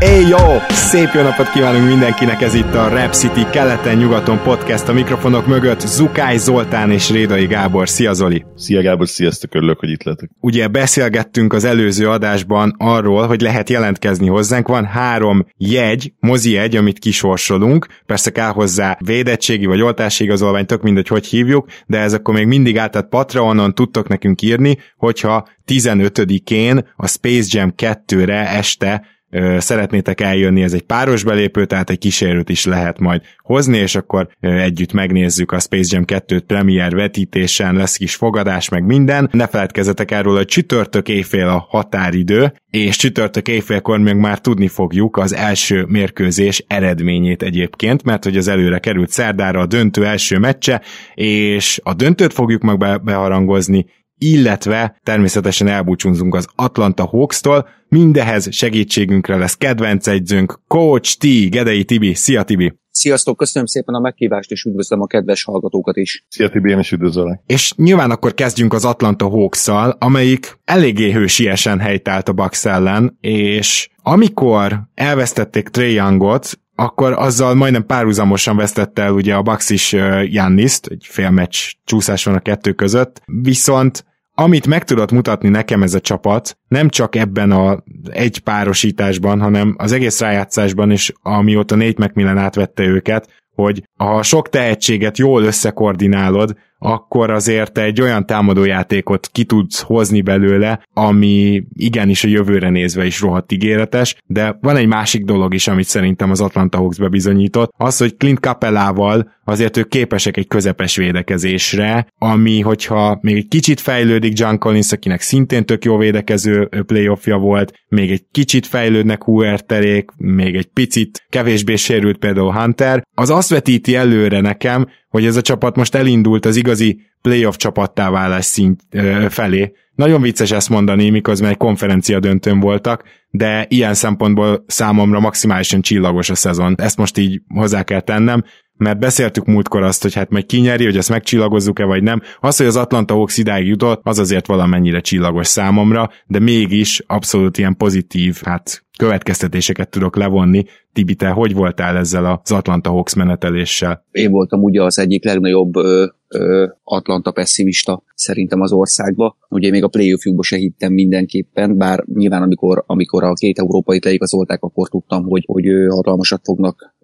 Éj jó! Szép jó napot kívánunk mindenkinek, ez itt a Rap City keleten-nyugaton podcast a mikrofonok mögött Zukály Zoltán és Rédai Gábor. Szia Zoli! Szia Gábor, sziasztok, örülök, hogy itt lehetek. Ugye beszélgettünk az előző adásban arról, hogy lehet jelentkezni hozzánk. Van három jegy, mozi jegy, amit kisorsolunk. Persze kell hozzá védettségi vagy oltási igazolvány, tök mindegy, hogy hívjuk, de ez akkor még mindig át, tehát Patreonon tudtok nekünk írni, hogyha 15-én a Space Jam 2-re este szeretnétek eljönni, ez egy páros belépő, tehát egy kísérőt is lehet majd hozni, és akkor együtt megnézzük a Space Jam 2 premier vetítésen, lesz kis fogadás, meg minden. Ne feledkezzetek erről, hogy csütörtök éjfél a határidő, és csütörtök éjfélkor még már tudni fogjuk az első mérkőzés eredményét egyébként, mert hogy az előre került szerdára a döntő első meccse, és a döntőt fogjuk meg beharangozni, illetve természetesen elbúcsúzunk az Atlanta Hawks-tól, mindehez segítségünkre lesz kedvenc egyzőnk, Coach T, Gedei Tibi. Szia Tibi! Sziasztok, köszönöm szépen a meghívást, és üdvözlöm a kedves hallgatókat is. Szia Tibi, én is üdvözöllek. És nyilván akkor kezdjünk az Atlanta hawks amelyik eléggé hősiesen helytált a Bucks ellen, és amikor elvesztették Trey Youngot, akkor azzal majdnem párhuzamosan vesztette el ugye a Bucks is Janniszt, egy fél meccs csúszás van a kettő között, viszont amit meg tudott mutatni nekem ez a csapat, nem csak ebben a egy párosításban, hanem az egész rájátszásban is, amióta Nate McMillan átvette őket, hogy ha sok tehetséget jól összekoordinálod, akkor azért egy olyan támadójátékot ki tudsz hozni belőle, ami igenis a jövőre nézve is rohadt ígéretes, de van egy másik dolog is, amit szerintem az Atlanta Hawks bebizonyított, az, hogy Clint Capellával azért ők képesek egy közepes védekezésre, ami, hogyha még egy kicsit fejlődik John Collins, akinek szintén tök jó védekező playoffja volt, még egy kicsit fejlődnek Huerterék, még egy picit kevésbé sérült például Hunter, az azt vetíti előre nekem, hogy ez a csapat most elindult az igazi playoff csapattá válás szint felé. Nagyon vicces ezt mondani, miközben egy konferencia döntőn voltak, de ilyen szempontból számomra maximálisan csillagos a szezon. Ezt most így hozzá kell tennem, mert beszéltük múltkor azt, hogy hát majd kinyeri, hogy ezt megcsillagozzuk-e vagy nem. Az, hogy az Atlanta Hawks idáig jutott, az azért valamennyire csillagos számomra, de mégis abszolút ilyen pozitív, hát következtetéseket tudok levonni. Tibi, te hogy voltál ezzel az Atlanta Hawks meneteléssel? Én voltam ugye az egyik legnagyobb ö, ö, Atlanta pessimista szerintem az országba. Ugye még a playoffjukba se hittem mindenképpen, bár nyilván amikor, amikor a két európai leigazolták, akkor tudtam, hogy, hogy hatalmasat fognak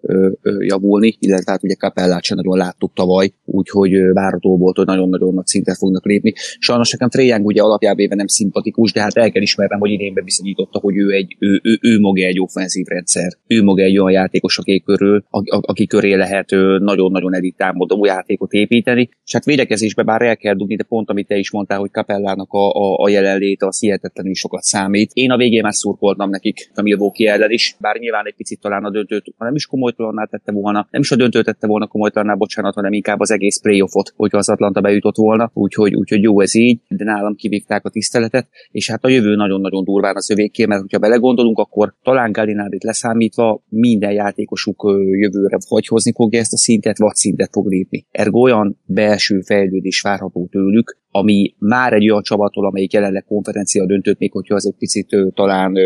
javulni, illetve hát ugye Capellát sem nagyon láttuk tavaly, úgyhogy várható volt, hogy nagyon-nagyon nagy szinten fognak lépni. Sajnos nekem Treyang ugye alapjában nem szimpatikus, de hát el kell ismernem, hogy idén bebizonyította, hogy ő, egy, ő, ő, ő maga egy offenzív rendszer, ő maga egy olyan játékos, aki körül, aki köré lehet nagyon-nagyon elit támadó játékot építeni, és hát védekezésbe bár el kell dugni, de pont amit te is mondtál, hogy Capellának a, a, a jelenléte az hihetetlenül sokat számít. Én a végén már szurkoltam nekik a Milwaukee ellen is, bár nyilván egy picit talán a döntőt nem is komolytalannál tette volna, nem is a döntőt tette volna komolytalannál, bocsánat, hanem inkább az egész playoffot, hogyha az Atlanta bejutott volna, úgyhogy, úgyhogy jó ez így, de nálam kivívták a tiszteletet, és hát a jövő nagyon-nagyon durván az övéké, mert hogyha belegondolunk, akkor talán Galinádit leszámítva minden játékosuk jövőre vagy hozni fogja ezt a szintet, vagy szintet fog lépni. Ergo olyan belső fejlődés várható tőlük, ami már egy olyan csapattól, amelyik jelenleg konferencia döntött, még hogyha az egy picit talán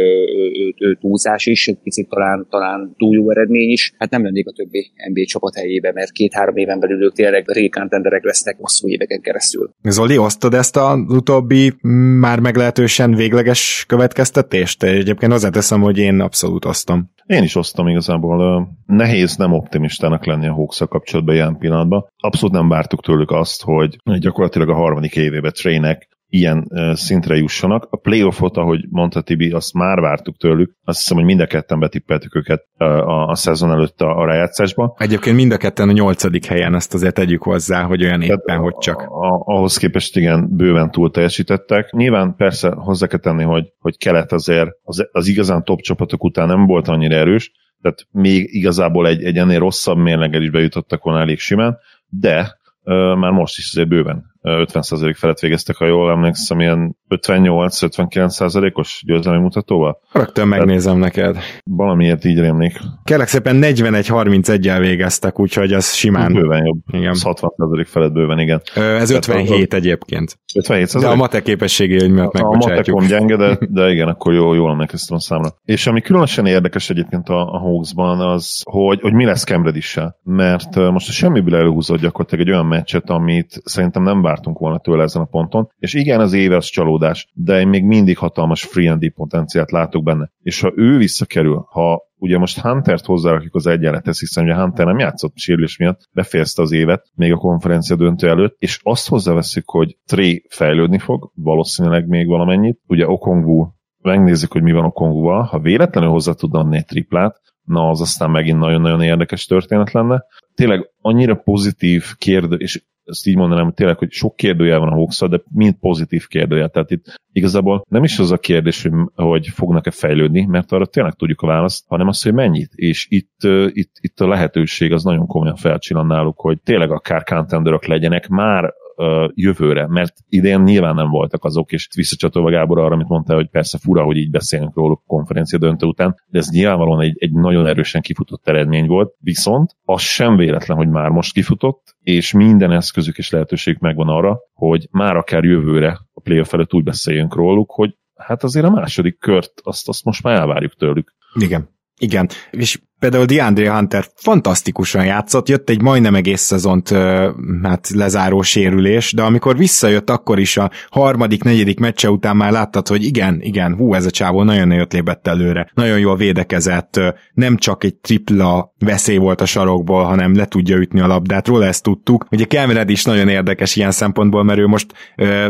túlzás is, egy picit talán, talán túl jó eredmény is, hát nem lennék a többi NBA csapat helyébe, mert két-három éven belül ők tényleg rékántenderek lesznek hosszú éveken keresztül. Zoli, osztod ezt az utóbbi már meglehetősen végleges következtetést? Egyébként hozzáteszem, hogy én abszolút osztom. Én is osztom igazából. Nehéz nem optimistának lenni a hawks kapcsolatban ilyen pillanatban. Abszolút nem vártuk tőlük azt, hogy gyakorlatilag a harmadik évébe Trének ilyen szintre jussanak. A playoffot, ahogy mondta Tibi, azt már vártuk tőlük. Azt hiszem, hogy mind a ketten betippeltük őket a, a szezon előtt a, a rájátszásba. Egyébként mind a ketten a nyolcadik helyen, ezt azért tegyük hozzá, hogy olyan éppen, Tehát hogy csak. A, a, ahhoz képest igen, bőven túl teljesítettek. Nyilván persze hozzá kell tenni, hogy, hogy kelet azért az, az igazán top csapatok után nem volt annyira erős, tehát még igazából egy, egy ennél rosszabb mérleggel is bejutottak volna elég simán, de már most is azért bőven 50% felett végeztek, ha jól emlékszem, ilyen 58-59%-os győzelmi mutatóval. Rögtön megnézem Tehát neked. Valamiért így rémlik. Kérlek szépen 41-31-el végeztek, úgyhogy az simán. Bőven jobb. Igen. 60% felett bőven, igen. Ez 57 Tehát, egyébként. 57 De a mate képességé, hogy miatt A matekom gyenge, de, de igen, akkor jól, jól emlékeztem a számra. És ami különösen érdekes egyébként a, a Hawksban az, hogy, hogy mi lesz Cam Mert most a semmiből előhúzott gyakorlatilag egy olyan meccset, amit szerintem nem vártunk volna tőle ezen a ponton. És igen, az éves csalódás, de én még mindig hatalmas free and potenciált látok benne. És ha ő visszakerül, ha ugye most Huntert hozzárakjuk az egyenlethez, hiszen ugye Hunter nem játszott sérülés miatt, befejezte az évet, még a konferencia döntő előtt, és azt hozzáveszünk, hogy Trey fejlődni fog, valószínűleg még valamennyit. Ugye Okongwu megnézzük, hogy mi van Okongwuval, ha véletlenül hozzá tudna adni egy triplát, na az aztán megint nagyon-nagyon érdekes történet lenne. Tényleg annyira pozitív kérdő, és ezt így mondanám, hogy tényleg, hogy sok kérdőjel van a hawks de mind pozitív kérdőjel. Tehát itt igazából nem is az a kérdés, hogy, hogy fognak-e fejlődni, mert arra tényleg tudjuk a választ, hanem az, hogy mennyit. És itt, itt, itt a lehetőség az nagyon komolyan felcsillan náluk, hogy tényleg akár contenderok legyenek, már jövőre, mert idén nyilván nem voltak azok, és visszacsatolva Gábor arra, amit mondta, hogy persze fura, hogy így beszélünk róluk konferencia döntő után, de ez nyilvánvalóan egy, egy nagyon erősen kifutott eredmény volt, viszont az sem véletlen, hogy már most kifutott, és minden eszközük és lehetőség megvan arra, hogy már akár jövőre a playoff előtt úgy beszéljünk róluk, hogy hát azért a második kört azt, azt most már elvárjuk tőlük. Igen. Igen, és például DeAndre Hunter fantasztikusan játszott, jött egy majdnem egész szezont hát lezáró sérülés, de amikor visszajött, akkor is a harmadik, negyedik meccse után már láttad, hogy igen, igen, hú, ez a csávó nagyon nagyot lépett előre, nagyon jól védekezett, nem csak egy tripla veszély volt a sarokból, hanem le tudja ütni a labdát, róla ezt tudtuk. Ugye Cameron is nagyon érdekes ilyen szempontból, mert ő most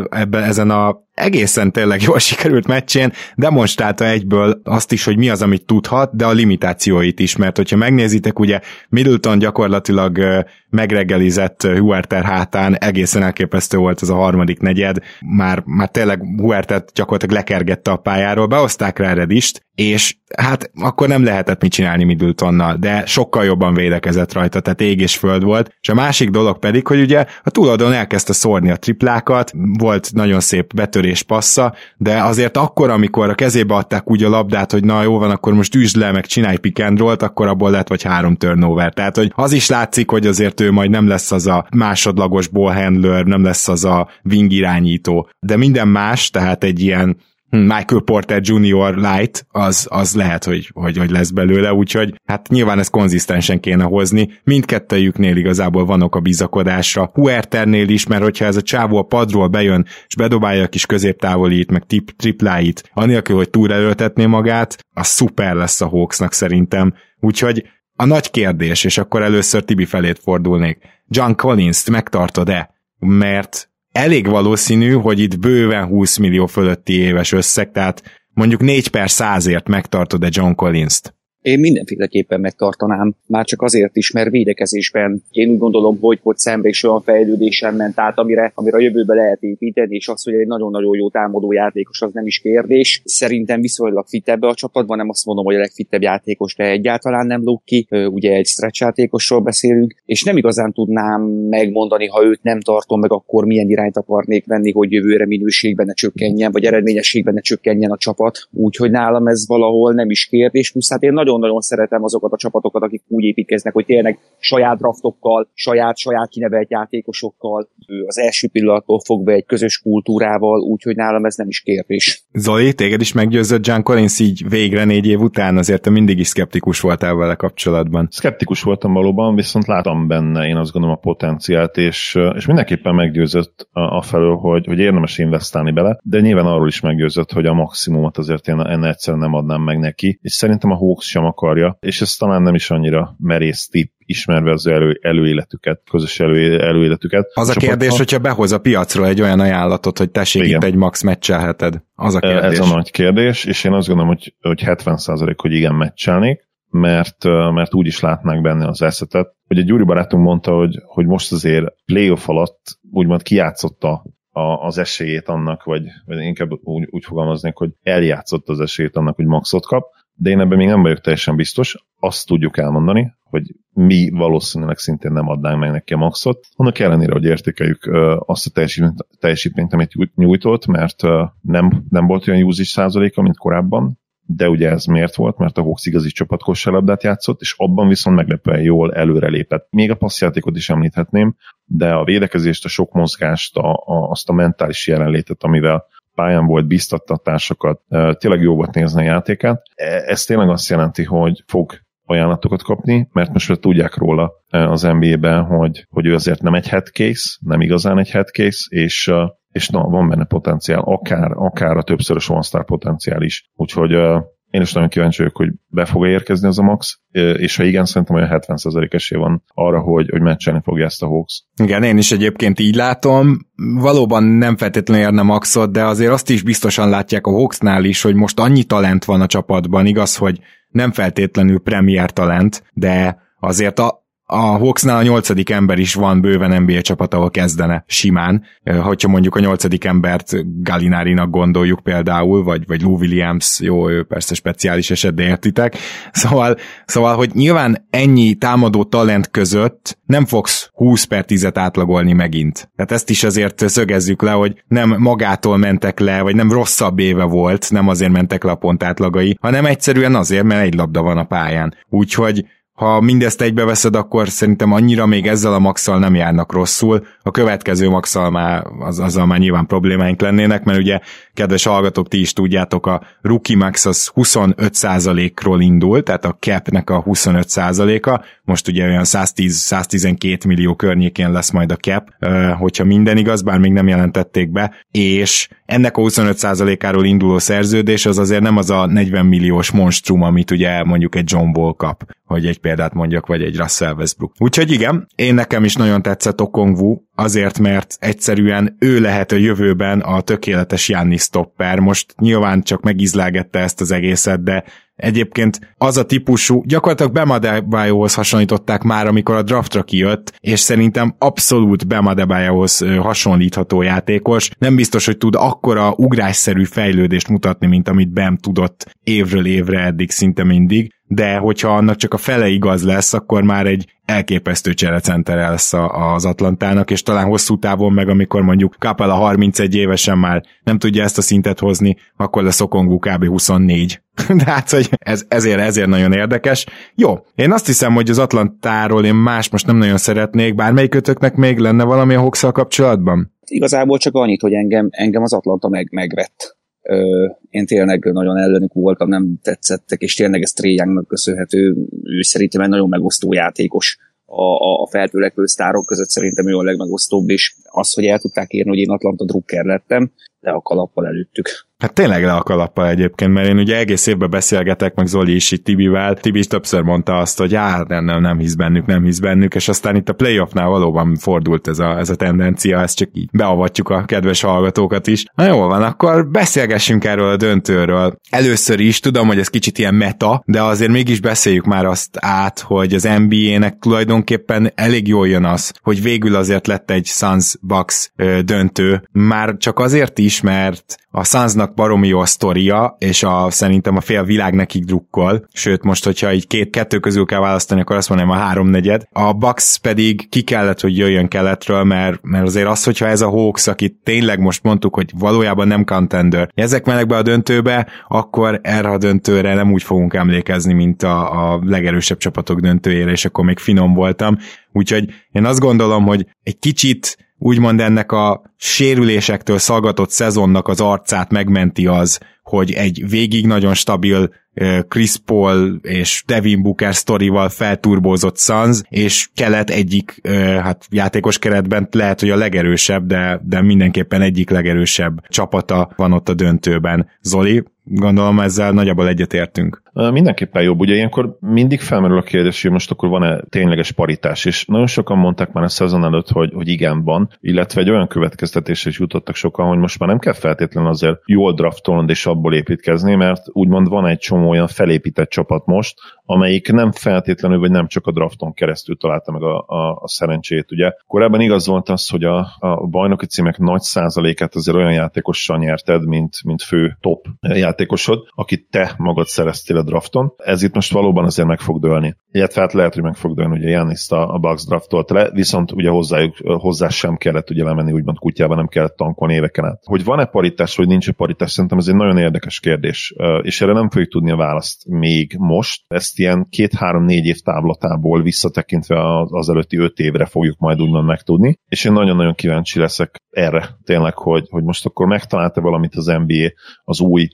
ebben ezen a egészen tényleg jól sikerült meccsén demonstrálta egyből azt is, hogy mi az, amit tudhat, de a limitációit is, mert hogyha megnézitek, ugye Middleton gyakorlatilag megreggelizett Huerter hátán, egészen elképesztő volt ez a harmadik negyed, már, már tényleg Huertet gyakorlatilag lekergette a pályáról, behozták rá Redist, és hát akkor nem lehetett mit csinálni Middletonnal, de sokkal jobban védekezett rajta, tehát ég és föld volt. És a másik dolog pedig, hogy ugye a túladon elkezdte szórni a triplákat, volt nagyon szép betörés passza, de azért akkor, amikor a kezébe adták úgy a labdát, hogy na jó van, akkor most üsd le, meg csinálj pick and roll-t, akkor abból lett vagy három turnover. Tehát, hogy az is látszik, hogy azért ő majd nem lesz az a másodlagos ballhandler, nem lesz az a wing irányító, de minden más, tehát egy ilyen Michael Porter Jr. Light, az, az lehet, hogy, hogy, hogy lesz belőle, úgyhogy hát nyilván ezt konzisztensen kéne hozni. Mindkettőjüknél igazából vanok a bizakodásra. Huerternél is, mert hogyha ez a csávó a padról bejön, és bedobálja a kis középtávolít, meg tip, tripláit, anélkül, hogy túlelőtetné magát, az szuper lesz a Hawksnak szerintem. Úgyhogy a nagy kérdés, és akkor először Tibi felét fordulnék. John Collins-t megtartod-e? Mert elég valószínű, hogy itt bőven 20 millió fölötti éves összeg, tehát mondjuk 4 per 100ért megtartod-e John Collins-t? Én mindenféleképpen megtartanám, már csak azért is, mert védekezésben én úgy gondolom, hogy, hogy szembe is olyan fejlődésen ment át, amire, amire a jövőbe lehet építeni, és az, hogy egy nagyon-nagyon jó támadó játékos, az nem is kérdés. Szerintem viszonylag fit ebbe a csapatban, nem azt mondom, hogy a legfittebb játékos, de egyáltalán nem lók ki. Ugye egy stretch játékosról beszélünk, és nem igazán tudnám megmondani, ha őt nem tartom meg, akkor milyen irányt akarnék venni, hogy jövőre minőségben ne csökkenjen, vagy eredményességben ne csökkenjen a csapat. Úgyhogy nálam ez valahol nem is kérdés. Plusz hát én nagyon nagyon-nagyon szeretem azokat a csapatokat, akik úgy építkeznek, hogy tényleg saját draftokkal, saját, saját kinevelt játékosokkal, az első pillanattól fogva egy közös kultúrával, úgyhogy nálam ez nem is kérdés. Zoli, téged is meggyőzött John Collins így végre négy év után, azért te mindig is szkeptikus voltál vele kapcsolatban. Szkeptikus voltam valóban, viszont látom benne én azt gondolom a potenciált, és, és mindenképpen meggyőzött afelől, hogy, hogy érdemes investálni bele, de nyilván arról is meggyőzött, hogy a maximumot azért én enne egyszerűen nem adnám meg neki, és szerintem a Hawks sem akarja, és ez talán nem is annyira merész tipp, ismerve az elő, előéletüket, közös elő, előéletüket. Az a kérdés, hogyha behoz a piacról egy olyan ajánlatot, hogy tessék igen. itt egy max meccselheted. Az a kérdés. Ez a nagy kérdés, és én azt gondolom, hogy, hogy 70% hogy igen meccselnék, mert, mert úgy is látnák benne az eszetet. Ugye Gyuri barátunk mondta, hogy, hogy most azért playoff alatt úgymond kijátszotta a, az esélyét annak, vagy, vagy inkább úgy, úgy fogalmaznék, hogy eljátszott az esélyét annak, hogy maxot kap, de én ebben még nem vagyok teljesen biztos. Azt tudjuk elmondani, hogy mi valószínűleg szintén nem adnánk meg neki a maxot. Annak ellenére, hogy értékeljük azt a teljesítményt, teljesítményt amit nyújtott, mert nem, nem volt olyan usage százaléka, mint korábban, de ugye ez miért volt? Mert a Hawks igazi csapatkosárlabdát játszott, és abban viszont meglepően jól előrelépett. Még a passzjátékot is említhetném, de a védekezést, a sok mozgást, a, a, azt a mentális jelenlétet, amivel pályán volt, biztatta a társakat, tényleg jó volt nézni a játékát. E, ez tényleg azt jelenti, hogy fog ajánlatokat kapni, mert most már tudják róla az NBA-ben, hogy, hogy ő azért nem egy head case, nem igazán egy head case, és és na, van benne potenciál, akár, akár a többszörös one potenciál is. Úgyhogy én is nagyon kíváncsi vagyok, hogy be fog érkezni az a max, és ha igen, szerintem olyan 70% esély van arra, hogy, hogy meccselni fogja ezt a Hawks. Igen, én is egyébként így látom. Valóban nem feltétlenül érne maxot, de azért azt is biztosan látják a Hawksnál is, hogy most annyi talent van a csapatban, igaz, hogy nem feltétlenül premier talent, de azért a, a Hawksnál a nyolcadik ember is van bőven NBA csapat, ahol kezdene simán. Hogyha mondjuk a nyolcadik embert Galinárinak gondoljuk például, vagy, vagy Lou Williams, jó, ő persze speciális eset, de értitek. Szóval, szóval, hogy nyilván ennyi támadó talent között nem fogsz 20 per 10-et átlagolni megint. Tehát ezt is azért szögezzük le, hogy nem magától mentek le, vagy nem rosszabb éve volt, nem azért mentek le a pont átlagai, hanem egyszerűen azért, mert egy labda van a pályán. Úgyhogy ha mindezt egybeveszed, akkor szerintem annyira még ezzel a maxal nem járnak rosszul. A következő maxal már, az, azzal már nyilván problémáink lennének, mert ugye, kedves hallgatók, ti is tudjátok, a rookie max az 25%-ról indul, tehát a capnek a 25%-a, most ugye olyan 110-112 millió környékén lesz majd a cap, hogyha minden igaz, bár még nem jelentették be, és ennek a 25%-áról induló szerződés az azért nem az a 40 milliós monstrum, amit ugye mondjuk egy John Wall kap, hogy egy példát mondjak, vagy egy Russell Westbrook. Úgyhogy igen, én nekem is nagyon tetszett Okongwu, azért, mert egyszerűen ő lehet a jövőben a tökéletes Janni stopper. Most nyilván csak megizlágette ezt az egészet, de Egyébként az a típusú, gyakorlatilag Bemadebayohoz hasonlították már, amikor a draftra kijött, és szerintem abszolút Bemadebayohoz hasonlítható játékos. Nem biztos, hogy tud akkora ugrásszerű fejlődést mutatni, mint amit Bem tudott évről évre eddig szinte mindig, de hogyha annak csak a fele igaz lesz, akkor már egy elképesztő cserecenter lesz az Atlantának, és talán hosszú távon meg, amikor mondjuk Kapela 31 évesen már nem tudja ezt a szintet hozni, akkor lesz Okongwu kb. 24. De hát, hogy ez, ezért, ezért nagyon érdekes. Jó, én azt hiszem, hogy az Atlantáról én más most nem nagyon szeretnék, bármelyikötöknek még lenne valami a hawks kapcsolatban? Igazából csak annyit, hogy engem, engem az Atlanta meg, megvett. Ö, én tényleg nagyon ellenük voltam, nem tetszettek, és tényleg ez Tré köszönhető. Ő szerintem egy nagyon megosztó játékos a, a, feltörekvő sztárok között szerintem ő a legmegosztóbb, és az, hogy el tudták érni, hogy én Atlanta Drucker lettem, le a kalappal előttük. Hát tényleg le a kalappal egyébként, mert én ugye egész évben beszélgetek, meg Zoli is itt Tibivel. Tibi is többször mondta azt, hogy á, nem, nem, nem hisz bennük, nem hisz bennük, és aztán itt a playoffnál valóban fordult ez a, ez a tendencia, ezt csak így beavatjuk a kedves hallgatókat is. Na jól van, akkor beszélgessünk erről a döntőről. Először is tudom, hogy ez kicsit ilyen meta, de azért mégis beszéljük már azt át, hogy az NBA-nek tulajdonképpen elég jól jön az, hogy végül azért lett egy Suns Bucks döntő. Már csak azért is, mert a Sunsnak baromi jó a sztoria, és a, szerintem a fél világ nekik drukkol, sőt most, hogyha így két, kettő közül kell választani, akkor azt mondom a háromnegyed. A Bucks pedig ki kellett, hogy jöjjön keletről, mert, mert azért az, hogyha ez a Hawks, akit tényleg most mondtuk, hogy valójában nem contender, ezek mennek be a döntőbe, akkor erre a döntőre nem úgy fogunk emlékezni, mint a, a legerősebb csapatok döntőjére, és akkor még finom voltam. Úgyhogy én azt gondolom, hogy egy kicsit úgymond ennek a sérülésektől szaggatott szezonnak az arcát megmenti az, hogy egy végig nagyon stabil Chris Paul és Devin Booker sztorival felturbózott Suns, és kelet egyik hát játékos keretben lehet, hogy a legerősebb, de, de mindenképpen egyik legerősebb csapata van ott a döntőben. Zoli, gondolom ezzel nagyjából egyetértünk. Mindenképpen jobb. Ugye ilyenkor mindig felmerül a kérdés, hogy most akkor van-e tényleges paritás, és nagyon sokan mondták már a szezon előtt, hogy, hogy igen van, illetve egy olyan következtetésre is jutottak sokan, hogy most már nem kell feltétlenül azért jól draftolnod és abból építkezni, mert úgymond van egy csomó olyan felépített csapat most, amelyik nem feltétlenül, vagy nem csak a drafton keresztül találta meg a, a, a szerencsét. Ugye korábban igaz volt az, hogy a, a bajnoki címek nagy százalékát azért olyan játékossal nyerted, mint, mint fő top játékosod, akit te magad szereztél a drafton. Ez itt most valóban azért meg fog dőlni. Illetve hát lehet, hogy meg fog dőlni, ugye Janniszt a, a Bucks draftolt le, viszont ugye hozzájuk, hozzá sem kellett ugye lemenni, úgymond kutyában nem kellett tankolni éveken át. Hogy van-e paritás, vagy nincs-e paritás, szerintem ez egy nagyon érdekes kérdés, és erre nem fogjuk tudni a választ még most. Ezt ilyen két-három-négy év táblatából visszatekintve az előtti öt évre fogjuk majd úgymond megtudni, és én nagyon-nagyon kíváncsi leszek erre tényleg, hogy, hogy most akkor megtalálta valamit az NBA az új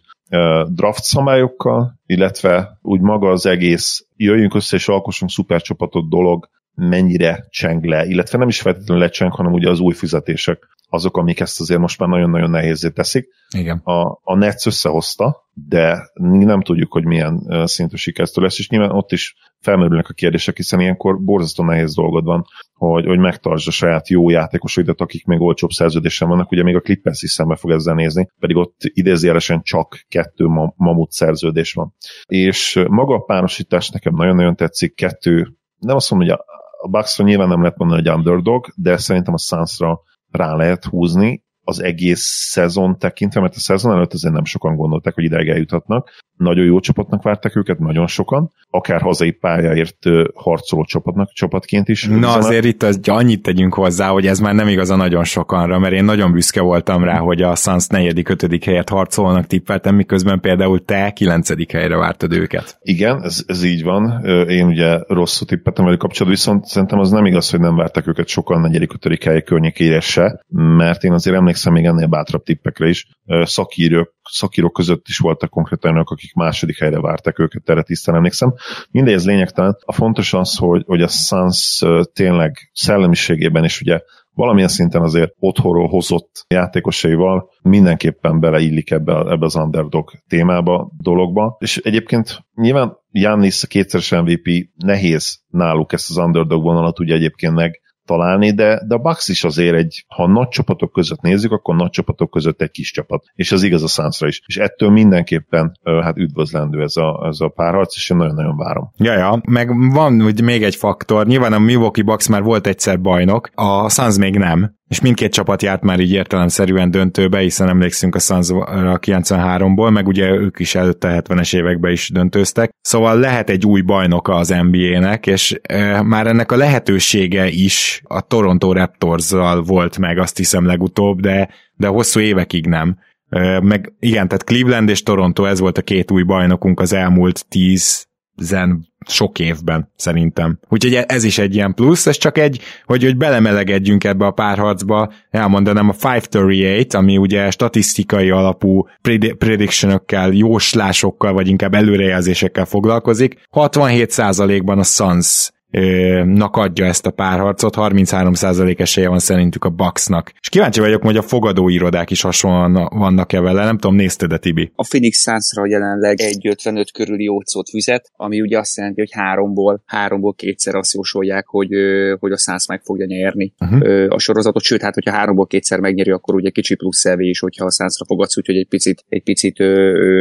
draft szabályokkal, illetve úgy maga az egész jöjjünk össze és alkossunk szupercsapatot dolog mennyire cseng le, illetve nem is feltétlenül lecseng, hanem ugye az új fizetések azok, amik ezt azért most már nagyon-nagyon nehézé teszik. Igen. A, a Nets összehozta, de nem tudjuk, hogy milyen szintű sikertől lesz, és nyilván ott is felmerülnek a kérdések, hiszen ilyenkor borzasztó nehéz dolgod van, hogy, hogy megtartsd a saját jó játékosaidat, akik még olcsóbb szerződésen vannak, ugye még a Clippers is szembe fog ezzel nézni, pedig ott idézőjelesen csak kettő ma- mamut szerződés van. És maga a párosítás nekem nagyon-nagyon tetszik, kettő, nem azt mondom, hogy a, Bucksra nyilván nem lehet mondani, hogy underdog, de szerintem a Sunsra rá lehet húzni, az egész szezon tekintve, mert a szezon előtt azért nem sokan gondolták, hogy ideig eljuthatnak. Nagyon jó csapatnak várták őket, nagyon sokan, akár hazai pályáért harcoló csapatnak, csapatként is. Na üzenet. azért itt az, annyit tegyünk hozzá, hogy ez már nem igaz a nagyon sokanra, mert én nagyon büszke voltam rá, hogy a Suns 4 5 helyet harcolnak tippeltem, miközben például te 9 helyre vártad őket. Igen, ez, ez így van. Én ugye rosszul tippeltem velük kapcsolatban, viszont szerintem az nem igaz, hogy nem vártak őket sokan 4 5 hely környékére se, mert én azért emlékszem még ennél bátrabb tippekre is. Szakírók, szakírók között is voltak konkrétan olyanok, akik második helyre várták őket, erre tisztán emlékszem. Mindegy, ez lényegtelen. A fontos az, hogy, hogy a Suns tényleg szellemiségében is ugye valamilyen szinten azért otthonról hozott játékosaival mindenképpen beleillik ebbe, ebbe az underdog témába, dologba. És egyébként nyilván Jannis a kétszeres MVP nehéz náluk ezt az underdog vonalat ugye egyébként meg találni, de, de a Bucks is azért egy, ha nagy csapatok között nézzük, akkor nagy csapatok között egy kis csapat. És ez igaz a Sunsra is. És ettől mindenképpen hát üdvözlendő ez a, ez a párharc, és én nagyon-nagyon várom. Ja, ja, meg van hogy még egy faktor, nyilván a Milwaukee Bucks már volt egyszer bajnok, a Suns még nem, és mindkét csapat járt már így értelemszerűen döntőbe, hiszen emlékszünk a suns 93-ból, meg ugye ők is előtte 70-es években is döntőztek. Szóval lehet egy új bajnoka az NBA-nek, és e, már ennek a lehetősége is a Toronto raptors volt meg, azt hiszem legutóbb, de, de hosszú évekig nem. E, meg igen, tehát Cleveland és Toronto, ez volt a két új bajnokunk az elmúlt 10 zen sok évben, szerintem. Úgyhogy e- ez is egy ilyen plusz, ez csak egy, hogy, hogy belemelegedjünk ebbe a párharcba, elmondanám a 538, ami ugye statisztikai alapú predictionökkel, jóslásokkal, vagy inkább előrejelzésekkel foglalkozik. 67%-ban a Suns nak adja ezt a párharcot, 33% esélye van szerintük a Bucksnak. És kíváncsi vagyok, hogy a fogadóirodák is hasonlóan vannak-e vele, nem tudom, nézted-e Tibi? A Phoenix Sunsra jelenleg 1.55 körüli jócot fizet, ami ugye azt jelenti, hogy háromból, háromból kétszer azt jósolják, hogy, hogy a Suns meg fogja nyerni uh-huh. a sorozatot, sőt, hát hogyha háromból kétszer megnyeri, akkor ugye kicsi plusz szevé is, hogyha a Sunsra fogadsz, úgyhogy egy picit, egy picit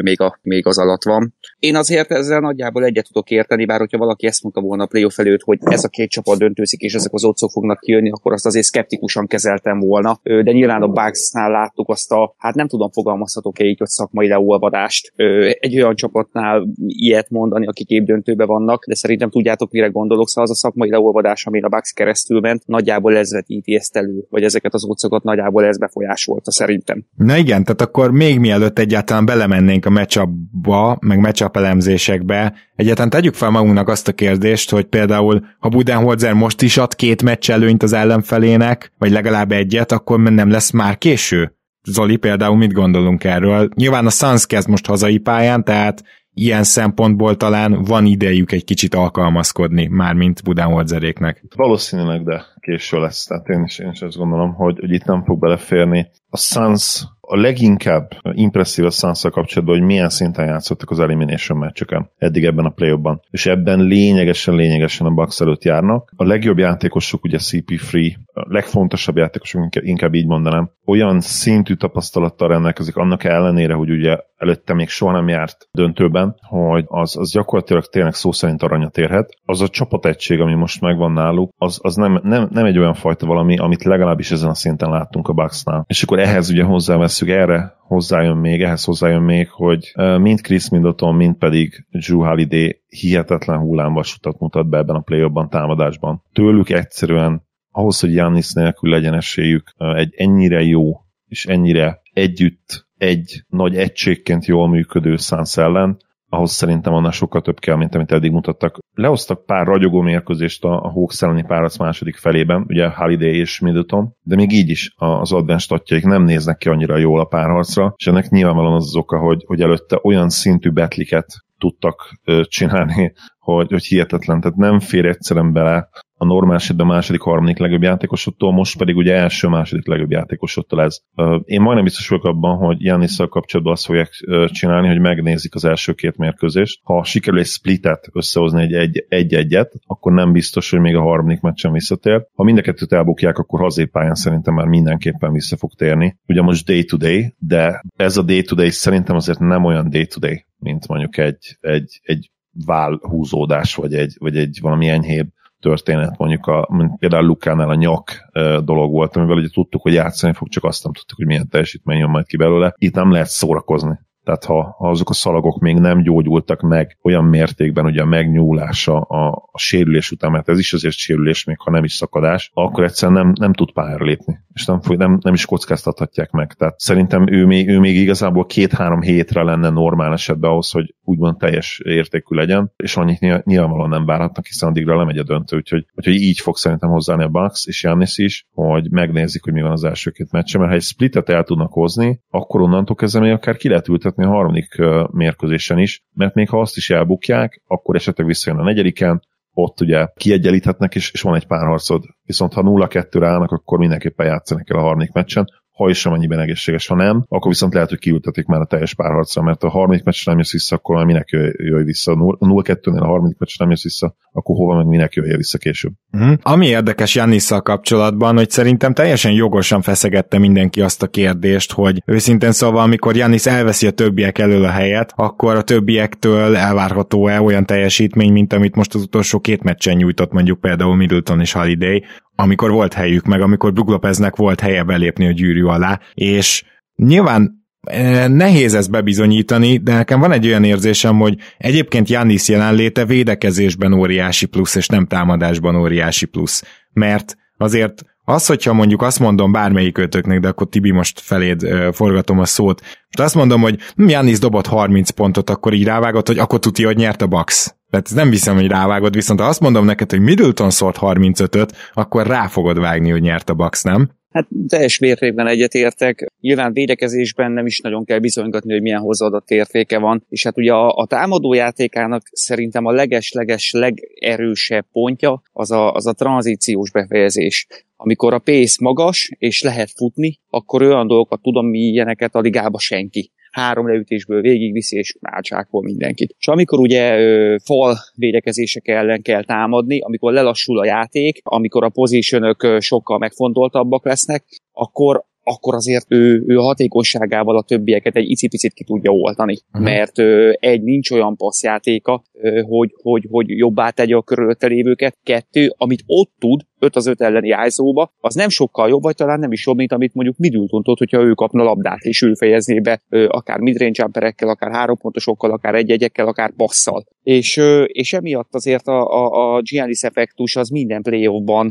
még, a, még az alatt van. Én azért ezzel nagyjából egyet tudok érteni, bár hogyha valaki ezt mondta volna a playoff előtt, hogy ez a két csapat döntőzik, és ezek az otcok fognak kijönni, akkor azt azért szkeptikusan kezeltem volna. De nyilván a Bugsnál láttuk azt a, hát nem tudom, fogalmazhatok-e így, hogy szakmai leolvadást. Egy olyan csapatnál ilyet mondani, akik épp döntőbe vannak, de szerintem tudjátok, mire gondolok, szóval az a szakmai leolvadás, amin a Bugs keresztül ment, nagyjából ez vetíti ezt elő, vagy ezeket az otcokat nagyjából ez befolyásolta szerintem. Na igen, tehát akkor még mielőtt egyáltalán belemennénk a meccsapba, meg meccsap elemzésekbe, egyáltalán tegyük fel magunknak azt a kérdést, hogy például ha Budenholzer most is ad két meccs előnyt az ellenfelének, vagy legalább egyet, akkor nem lesz már késő? Zoli, például mit gondolunk erről? Nyilván a Suns kezd most hazai pályán, tehát ilyen szempontból talán van idejük egy kicsit alkalmazkodni, már mint Budenholzeréknek. Valószínűleg, de késő lesz. Tehát én is, én is azt gondolom, hogy, hogy itt nem fog beleférni. A Suns a leginkább impresszív a suns kapcsolatban, hogy milyen szinten játszottak az elimination meccseken eddig ebben a play ban és ebben lényegesen, lényegesen a Bucks előtt járnak. A legjobb játékosok ugye CP3, a legfontosabb játékosok, inkább így mondanám, olyan szintű tapasztalattal rendelkezik, annak ellenére, hogy ugye előtte még soha nem járt döntőben, hogy az, az gyakorlatilag tényleg szó szerint aranyat érhet. Az a csapategység, ami most megvan náluk, az, az nem, nem, nem egy olyan fajta valami, amit legalábbis ezen a szinten láttunk a Bucksnál. És akkor ehhez ugye hozzáveszünk erre, hozzájön még, ehhez hozzájön még, hogy mind Chris Middleton, mind pedig Drew Holiday hihetetlen hullámvasutat mutat be ebben a play támadásban. Tőlük egyszerűen ahhoz, hogy Jannis nélkül legyen esélyük egy ennyire jó és ennyire együtt egy nagy egységként jól működő Suns ellen, ahhoz szerintem annál sokkal több kell, mint amit eddig mutattak. Lehoztak pár ragyogó mérkőzést a, a Hawks elleni párac második felében, ugye Holiday és Middleton, de még így is az advanced statjaik nem néznek ki annyira jól a párharcra, és ennek nyilvánvalóan az az oka, hogy, hogy előtte olyan szintű betliket tudtak csinálni, hogy, hogy hihetetlen, tehát nem fér egyszerűen bele a normál esetben második, harmadik legjobb játékosottól, most pedig ugye első, második legjobb játékosottól ez. Én majdnem biztos vagyok abban, hogy Jannisszal kapcsolatban azt fogják csinálni, hogy megnézik az első két mérkőzést. Ha sikerül egy splitet összehozni egy egy-egyet, akkor nem biztos, hogy még a harmadik meccsen visszatér. Ha mind a kettőt elbukják, akkor hazépályán szerintem már mindenképpen vissza fog térni. Ugye most day-to-day, de ez a day-to-day szerintem azért nem olyan day-to-day, mint mondjuk egy, egy, egy válhúzódás, vagy egy, vagy egy valami enyhébb történet, mondjuk a, mint például Lukánál a nyak dolog volt, amivel ugye tudtuk, hogy játszani fog, csak azt nem tudtuk, hogy milyen teljesítmény jön majd ki belőle. Itt nem lehet szórakozni. Tehát ha, ha azok a szalagok még nem gyógyultak meg olyan mértékben, hogy a megnyúlása a, a sérülés után, mert ez is azért sérülés, még ha nem is szakadás, akkor egyszerűen nem, nem tud pályára lépni, és nem, nem, nem is kockáztathatják meg. Tehát szerintem ő még, ő még igazából két-három hétre lenne normál esetben ahhoz, hogy úgymond teljes értékű legyen, és annyit nyilvánvalóan nem várhatnak, hiszen addigra lemegy a döntő, úgyhogy, úgyhogy így fog szerintem hozzáni a Bucks és Jannis is, hogy megnézik, hogy mi van az első két meccsen, mert ha egy splitet el tudnak hozni, akkor onnantól kezdve még akár ki lehet a harmadik mérkőzésen is, mert még ha azt is elbukják, akkor esetleg visszajön a negyediken, ott ugye kiegyenlíthetnek, és, és van egy pár harcod. Viszont ha 0-2-re állnak, akkor mindenképpen játszanak kell a harmadik meccsen ha is amennyiben egészséges, ha nem, akkor viszont lehet, hogy kiültetik már a teljes párharcra, mert a harmadik meccs nem jössz vissza, akkor már minek jöjj, vissza. 0-2-nél a harmadik meccs nem jössz vissza, akkor hova meg minek jöjj vissza később. Uh-huh. Ami érdekes Jannisszal kapcsolatban, hogy szerintem teljesen jogosan feszegette mindenki azt a kérdést, hogy őszintén szóval, amikor Jannis elveszi a többiek elől a helyet, akkor a többiektől elvárható-e olyan teljesítmény, mint amit most az utolsó két meccsen nyújtott mondjuk például Middleton és Holiday, amikor volt helyük, meg amikor Brook Lopeznek volt helye belépni a gyűrű alá, és nyilván e, nehéz ezt bebizonyítani, de nekem van egy olyan érzésem, hogy egyébként Janis jelenléte védekezésben óriási plusz, és nem támadásban óriási plusz. Mert azért az, hogyha mondjuk azt mondom bármelyik ötöknek, de akkor Tibi most feléd ö, forgatom a szót, most azt mondom, hogy Janis dobott 30 pontot, akkor így rávágott, hogy akkor tudja, hogy nyert a Bax. Tehát nem viszem, hogy rávágod, viszont ha azt mondom neked, hogy Middleton szólt 35-öt, akkor rá fogod vágni, hogy nyert a Bucks, nem? Hát teljes mértékben egyetértek. Nyilván védekezésben nem is nagyon kell bizonygatni, hogy milyen hozzáadott értéke van. És hát ugye a, a támadó játékának szerintem a leges-leges legerősebb pontja az a, az a tranzíciós befejezés. Amikor a pace magas, és lehet futni, akkor olyan dolgokat tud, ami ilyeneket a ligába senki három leütésből végigviszi, és rácsákol mindenkit. És amikor ugye ö, fal védekezések ellen kell támadni, amikor lelassul a játék, amikor a pozícionok sokkal megfontoltabbak lesznek, akkor akkor azért ő, ő hatékonyságával a többieket egy icipicit ki tudja oltani. Uh-huh. Mert ö, egy, nincs olyan passzjátéka, ö, hogy, hogy, hogy jobbá tegye a körülötte lévőket. Kettő, amit ott tud, 5 az 5 elleni ájzóba, az nem sokkal jobb, vagy talán nem is jobb, mint amit mondjuk Middleton tud, hogyha ő kapna labdát, és ő fejezné be akár midrange jumperekkel, akár három pontosokkal, akár egy-egyekkel, akár passzal. És, és emiatt azért a, a, a Giannis effektus az minden play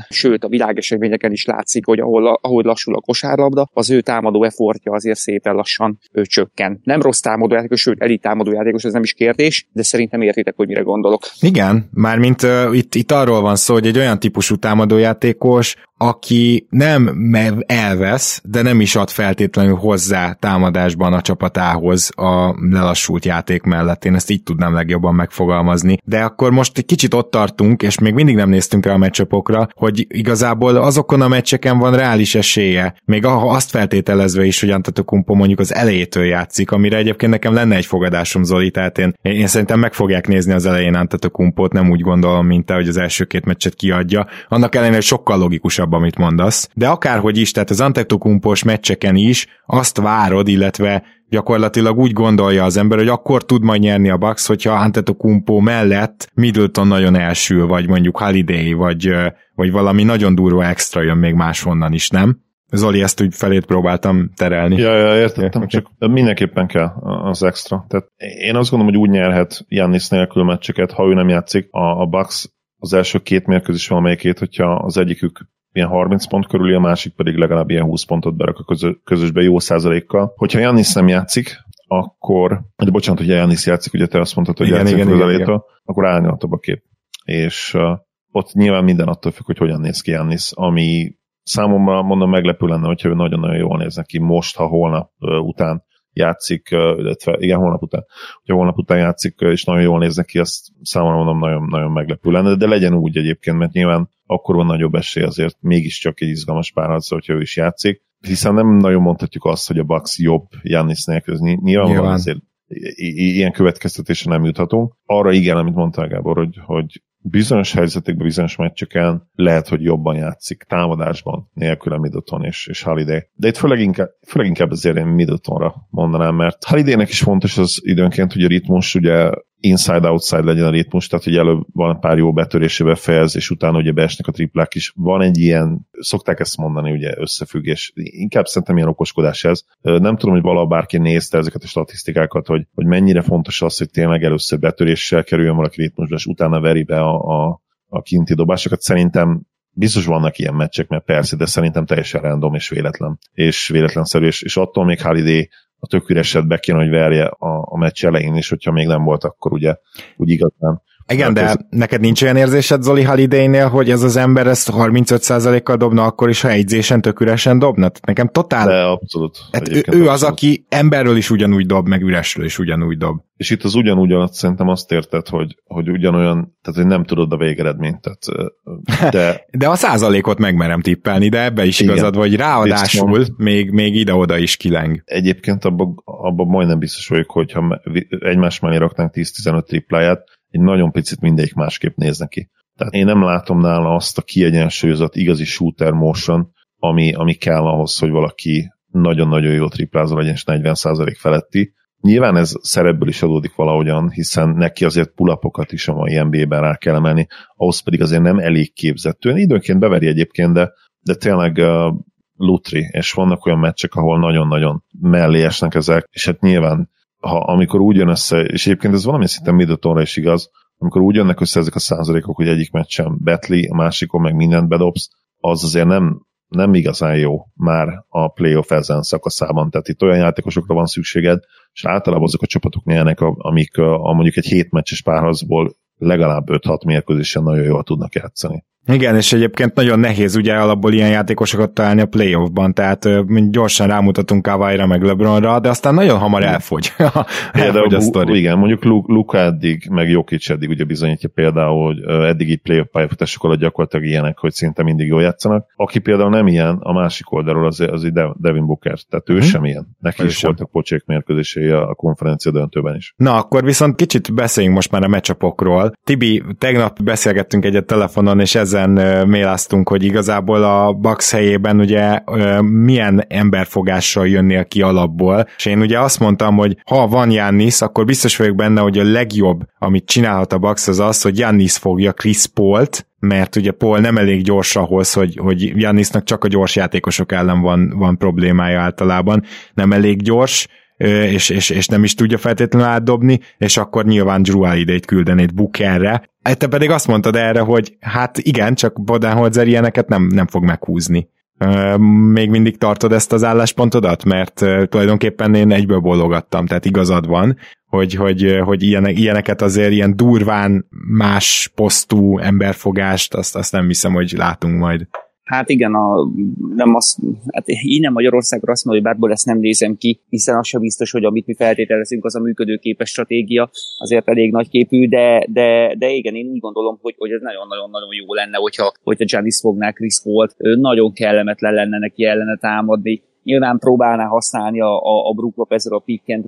sőt a világeseményeken is látszik, hogy ahol, ahol lassul a kosárlabda, az ő támadó effortja azért szépen lassan ő, csökken. Nem rossz támadó játékos, sőt elit támadó játékos, ez nem is kérdés, de szerintem értitek, hogy mire gondolok. Igen, mármint uh, itt, itt arról van szó, hogy egy olyan típusú támadó játékos, aki nem elvesz, de nem is ad feltétlenül hozzá támadásban a csapatához a lelassult játék mellett. Én ezt így tudnám legjobban megfogalmazni. De akkor most egy kicsit ott tartunk, és még mindig nem néztünk rá a meccsapokra, hogy igazából azokon a meccseken van reális esélye, még azt feltételezve is, hogy Antetokumpo mondjuk az elejétől játszik, amire egyébként nekem lenne egy fogadásom Zoli, tehát én, én szerintem meg fogják nézni az elején Antetokumpót, nem úgy gondolom, mint te, hogy az első két meccset kiadja. Annak ellenére sokkal logikusabb, amit mondasz. De akárhogy is, tehát az Antetokumpos meccseken is azt várod, illetve gyakorlatilag úgy gondolja az ember, hogy akkor tud majd nyerni a Bucks, hogyha Antetokumpo mellett Middleton nagyon elsül, vagy mondjuk Holiday, vagy, vagy valami nagyon durva extra jön még máshonnan is, nem? Zoli, ezt úgy felét próbáltam terelni. Ja, ja értettem, csak mindenképpen kell az extra. Tehát én azt gondolom, hogy úgy nyerhet Jannis nélkül meccseket, ha ő nem játszik. A, a Bucks az első két mérkőzés valamelyikét, hogyha az egyikük ilyen 30 pont körüli, a másik pedig legalább ilyen 20 pontot berak a közösbe jó százalékkal. Hogyha Jannis nem játszik, akkor, de bocsánat, hogy Jannis játszik, ugye te azt mondtad, hogy igen, játszik igen, igen, igen. akkor árnyaltabb a kép. És uh, ott nyilván minden attól függ, hogy hogyan néz ki Jannis, ami számomra mondom meglepő lenne, hogyha ő nagyon-nagyon jól néz ki most, ha holnap uh, után játszik, illetve igen, holnap után, hogyha holnap után játszik, és nagyon jól néznek ki, azt számomra mondom nagyon, nagyon meglepő lenne, de legyen úgy egyébként, mert nyilván akkor van nagyobb esély azért mégiscsak egy izgalmas párharc, hogyha ő is játszik, hiszen nem nagyon mondhatjuk azt, hogy a Bucks jobb Jannis nélkül, nyilván, nyilván. azért ilyen következtetése nem juthatunk. Arra igen, amit mondtál Gábor, hogy, hogy bizonyos helyzetekben, bizonyos meccseken lehet, hogy jobban játszik támadásban nélkül Middleton és, és Holiday. De itt főleg inkább, főleg inkább azért én Middletonra mondanám, mert Holidaynek is fontos az időnként, hogy a ritmus ugye inside-outside legyen a ritmus, tehát hogy előbb van pár jó betörésébe fejez, és utána ugye beesnek a triplák is. Van egy ilyen, szokták ezt mondani, ugye összefüggés. Inkább szerintem ilyen okoskodás ez. Nem tudom, hogy valaha bárki nézte ezeket a statisztikákat, hogy, hogy mennyire fontos az, hogy tényleg először betöréssel kerüljön valaki ritmusba, és utána veri be a, a, a kinti dobásokat. Szerintem biztos vannak ilyen meccsek, mert persze, de szerintem teljesen random és véletlen. És véletlenszerű, és, és attól még Holiday a tök üreset be kéne, hogy verje a, a meccs elején is, hogyha még nem volt akkor ugye úgy igazán. Igen, de ez... neked nincs olyan érzésed Zoli Holiday-nél, hogy ez az ember ezt 35%-kal dobna akkor is, ha egyzésen tök üresen dobna? Nekem totál... De abszolút. Hát ő, ő az, aki emberről is ugyanúgy dob, meg üresről is ugyanúgy dob. És itt az ugyanúgy alatt szerintem azt érted, hogy, hogy ugyanolyan, tehát hogy nem tudod a végeredményt. Tehát, de... de a százalékot megmerem tippelni, de ebbe is Igen. igazad, vagy ráadásul még, még ide-oda is kileng. Egyébként abban abba majdnem biztos vagyok, hogy ha egymás mellé raknánk 10-15 tripláját, egy nagyon picit mindegyik másképp néz neki. Tehát én nem látom nála azt a kiegyensúlyozott igazi shooter motion, ami, ami kell ahhoz, hogy valaki nagyon-nagyon jó triplázó legyen, és 40% feletti. Nyilván ez szerepből is adódik valahogyan, hiszen neki azért pulapokat is a mai NBA-ben rá kell emelni, ahhoz pedig azért nem elég képzettően. Időnként beveri egyébként, de, de tényleg uh, lutri, és vannak olyan meccsek, ahol nagyon-nagyon mellé esnek ezek, és hát nyilván ha, amikor úgy jön össze, és egyébként ez valami szinten Middletonra is igaz, amikor úgy jönnek össze ezek a százalékok, hogy egyik meccsen betli, a másikon meg mindent bedobsz, az azért nem, nem igazán jó már a playoff ezen szakaszában. Tehát itt olyan játékosokra van szükséged, és általában azok a csapatok nyernek, amik a, a mondjuk egy hét meccses párharcból legalább 5-6 mérkőzésen nagyon jól tudnak játszani. Igen, és egyébként nagyon nehéz ugye alapból ilyen játékosokat találni a playoffban, tehát gyorsan rámutatunk Kawai-ra meg LeBronra, de aztán nagyon hamar elfogy, elfogy a sztori. Igen, mondjuk Luka eddig, meg Jokic eddig ugye bizonyítja például, hogy eddig így playoff pályafutások alatt gyakorlatilag ilyenek, hogy szinte mindig jól játszanak. Aki például nem ilyen, a másik oldalról az, az Devin Booker, tehát ő hmm. sem ilyen. Neki ő is sem. voltak pocsék mérkőzései a konferencia döntőben is. Na, akkor viszont kicsit beszéljünk most már a meccsapokról. Tibi, tegnap beszélgettünk egyet telefonon, és ez ezen méláztunk, hogy igazából a Bax helyében ugye milyen ember fogással jönnél ki alapból, és én ugye azt mondtam, hogy ha van Jannis, akkor biztos vagyok benne, hogy a legjobb, amit csinálhat a Bax az az, hogy Jannis fogja Chris Paul-t, mert ugye Paul nem elég gyors ahhoz, hogy, hogy Jannisnak csak a gyors játékosok ellen van, van problémája általában, nem elég gyors, és, és, és nem is tudja feltétlenül átdobni, és akkor nyilván Drew Holiday-t küldenéd Bookerre. Te pedig azt mondtad erre, hogy hát igen, csak Bodenholzer ilyeneket nem, nem fog meghúzni. Még mindig tartod ezt az álláspontodat? Mert tulajdonképpen én egyből bólogattam, tehát igazad van, hogy, hogy, hogy ilyenek, ilyeneket azért ilyen durván más posztú emberfogást, azt, azt nem hiszem, hogy látunk majd. Hát igen, a, nem az, hát nem Magyarországra azt mondom, hogy bárból ezt nem nézem ki, hiszen az sem biztos, hogy amit mi feltételezünk, az a működőképes stratégia, azért elég nagyképű, de, de, de igen, én úgy gondolom, hogy, hogy ez nagyon-nagyon-nagyon jó lenne, hogyha, hogyha Giannis fognál Chris Paul-t, nagyon kellemetlen lenne neki ellene támadni, Nyilván próbálná használni a, a, a Brook Lopez a pick and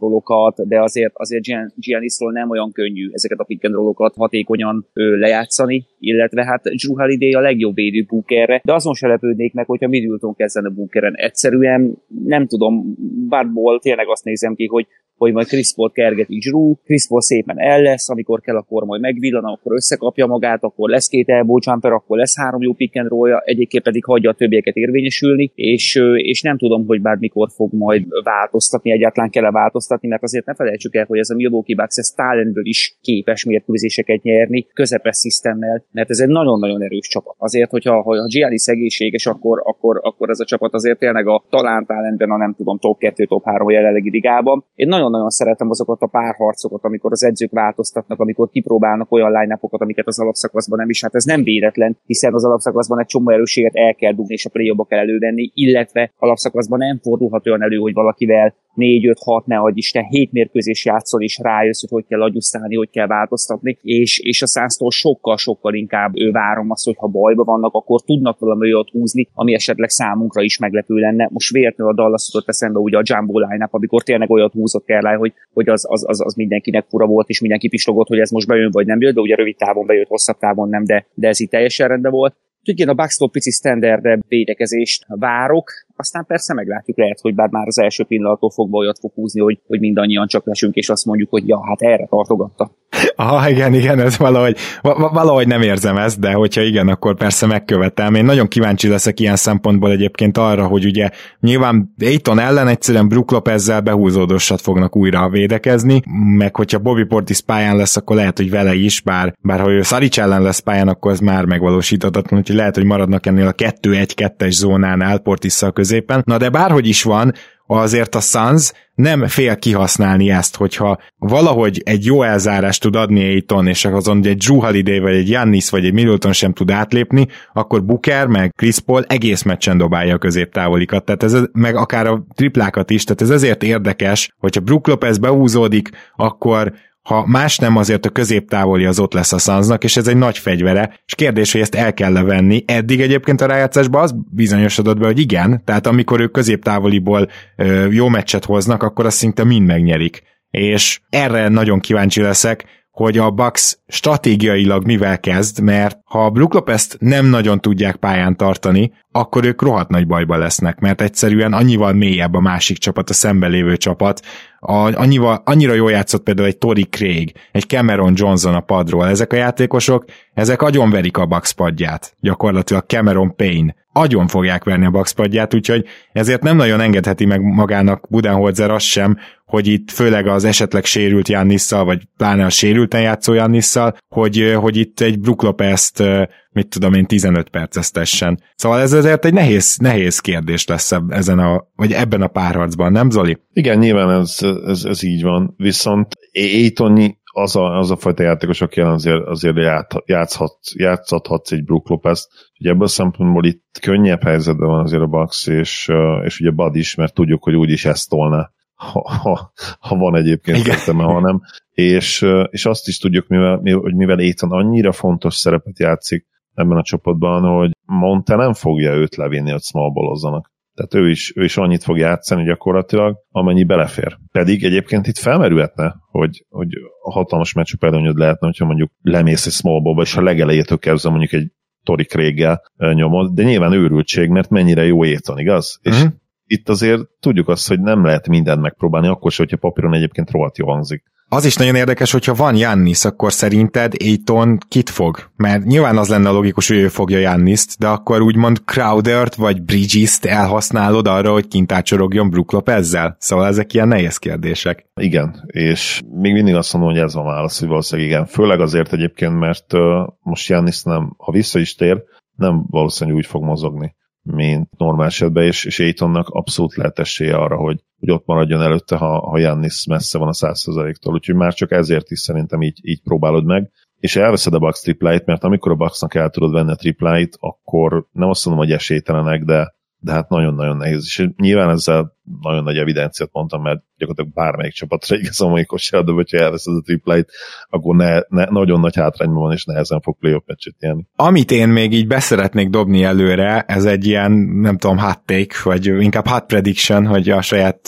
de azért, azért Giannisról nem olyan könnyű ezeket a pick and hatékonyan ő, lejátszani, illetve hát Drew Holiday a legjobb védő bunkerre, de azon se lepődnék meg, hogyha Middleton kezdene bunkeren. Egyszerűen nem tudom, bárból tényleg azt nézem ki, hogy hogy majd Chris Paul kergeti Drew, Chris Paul szépen el lesz, amikor kell, akkor majd megvillan, akkor összekapja magát, akkor lesz két elbow akkor lesz három jó pick and roll egyébként pedig hagyja a többieket érvényesülni, és, és nem tudom, hogy bármikor fog majd változtatni, egyáltalán kell-e változtatni, mert azért ne felejtsük el, hogy ez a Milwaukee Bucks ez talentből is képes mérkőzéseket nyerni, közepes szisztemmel, mert ez egy nagyon-nagyon erős csapat. Azért, hogyha ha a Giannis egészséges, akkor, akkor, akkor ez a csapat azért tényleg a talán talentben a nem tudom, top 2, top 3 jelenlegi ligában. Én nagyon nagyon-nagyon szeretem azokat a párharcokat, amikor az edzők változtatnak, amikor kipróbálnak olyan line amiket az alapszakaszban nem is. Hát ez nem véletlen, hiszen az alapszakaszban egy csomó erősséget el kell dugni, és a play kell elővenni, illetve alapszakaszban nem fordulhat olyan elő, hogy valakivel 4-5-6, ne adj Isten, 7 mérkőzés játszol, és rájössz, hogy hogy kell agyusztálni, hogy kell változtatni, és, és a száztól sokkal-sokkal inkább ő várom azt, hogy ha bajba vannak, akkor tudnak valami olyat húzni, ami esetleg számunkra is meglepő lenne. Most véletlenül a Dallas jutott eszembe ugye a Jumbo line amikor tényleg olyat húzott kell, hogy, hogy az, az, az, az, mindenkinek fura volt, és mindenki pislogott, hogy ez most bejön vagy nem jött, de ugye rövid távon bejött, hosszabb távon nem, de, de ez itt teljesen rendben volt. Igen, a Bucks-tól pici standardebb védekezést várok, aztán persze meglátjuk, lehet, hogy bár már az első pillanattól fogva olyat fog húzni, hogy, hogy mindannyian csak lesünk, és azt mondjuk, hogy ja, hát erre tartogatta. Aha, igen, igen, ez valahogy, valahogy nem érzem ezt, de hogyha igen, akkor persze megkövetem. Én nagyon kíváncsi leszek ilyen szempontból egyébként arra, hogy ugye nyilván Aiton ellen egyszerűen Brook Lopezzel behúzódósat fognak újra védekezni, meg hogyha Bobby Portis pályán lesz, akkor lehet, hogy vele is, bár, bár ha ő Szarics ellen lesz pályán, akkor ez már megvalósíthatatlan, úgyhogy lehet, hogy maradnak ennél a 2-1-2-es zónánál Portisszal középen. Na de bárhogy is van, azért a Suns nem fél kihasználni ezt, hogyha valahogy egy jó elzárást tud adni Aiton, és azon egy Drew Holiday, vagy egy Jannis, vagy egy Middleton sem tud átlépni, akkor Booker, meg Chris Paul egész meccsen dobálja a középtávolikat, tehát ez, meg akár a triplákat is, tehát ez ezért érdekes, hogyha Brook Lopez beúzódik, akkor ha más nem, azért a középtávoli az ott lesz a Sunsnak, és ez egy nagy fegyvere, és kérdés, hogy ezt el kell venni. Eddig egyébként a rájátszásban az bizonyosodott be, hogy igen, tehát amikor ők középtávoliból jó meccset hoznak, akkor azt szinte mind megnyerik. És erre nagyon kíváncsi leszek, hogy a Bucks stratégiailag mivel kezd, mert ha a Brook Lopez-t nem nagyon tudják pályán tartani, akkor ők rohadt nagy bajba lesznek, mert egyszerűen annyival mélyebb a másik csapat, a szembe lévő csapat, a, annyival, annyira jól játszott például egy Tori Craig, egy Cameron Johnson a padról. Ezek a játékosok, ezek agyonverik a Bucks padját. Gyakorlatilag Cameron Payne. Agyon fogják verni a Bucks padját, úgyhogy ezért nem nagyon engedheti meg magának Budenholzer azt sem, hogy itt főleg az esetleg sérült Jannisszal, vagy pláne a sérülten játszó Jannisszal, hogy, hogy itt egy Brook Lopez-t, mit tudom én, 15 percesztessen. Szóval ez azért egy nehéz, nehéz kérdés lesz ezen a, vagy ebben a párharcban, nem Zoli? Igen, nyilván ez, ez, ez így van, viszont Aiton az a, az a fajta játékos, aki azért, azért játszhat, játszhatsz egy Brook Lopez. Ugye ebből a szempontból itt könnyebb helyzetben van azért a Bucks, és, és ugye Bud is, mert tudjuk, hogy úgyis ezt tolna ha, ha, ha van egyébként értelme, ha nem. És, és azt is tudjuk, mivel, hogy mivel Ethan annyira fontos szerepet játszik ebben a csapatban, hogy Monte nem fogja őt levinni, hogy small ballozzanak. Tehát ő is, ő is annyit fog játszani gyakorlatilag, amennyi belefér. Pedig egyébként itt felmerülhetne, hogy, hogy a hatalmas meccsük előnyöd lehetne, hogyha mondjuk lemész egy small és ha legelejétől kezdve mondjuk egy Tori Craig-gel nyomod, de nyilván őrültség, mert mennyire jó éton, igaz? Mm-hmm. És mhm itt azért tudjuk azt, hogy nem lehet mindent megpróbálni, akkor se, hogyha papíron egyébként rohadt jó hangzik. Az is nagyon érdekes, hogyha van Jannis, akkor szerinted Aiton kit fog? Mert nyilván az lenne a logikus, hogy ő fogja Janniszt, de akkor úgymond Crowdert vagy Bridges-t elhasználod arra, hogy kint átsorogjon Brook Lopezzel? Szóval ezek ilyen nehéz kérdések. Igen, és még mindig azt mondom, hogy ez van válasz, hogy valószínűleg igen. Főleg azért egyébként, mert uh, most Jannis nem, ha vissza is tér, nem valószínűleg úgy fog mozogni mint normál esetben, és, és Aitonnak abszolút lehet esélye arra, hogy, hogy ott maradjon előtte, ha, ha Jannis messze van a 100%-tól, úgyhogy már csak ezért is szerintem így, így próbálod meg. és elveszed a Bucks tripláit, mert amikor a Bucksnak el tudod venni a tripláit, akkor nem azt mondom, hogy esélytelenek, de de hát nagyon-nagyon nehéz. És nyilván ezzel nagyon nagy evidenciát mondtam, mert gyakorlatilag bármelyik csapatra igaz a mai kosárlabda, hogyha elveszed a tripláit, akkor ne, ne, nagyon nagy hátrányban van, és nehezen fog playoff meccset nyerni. Amit én még így beszeretnék dobni előre, ez egy ilyen, nem tudom, hot take, vagy inkább hot prediction, hogy a saját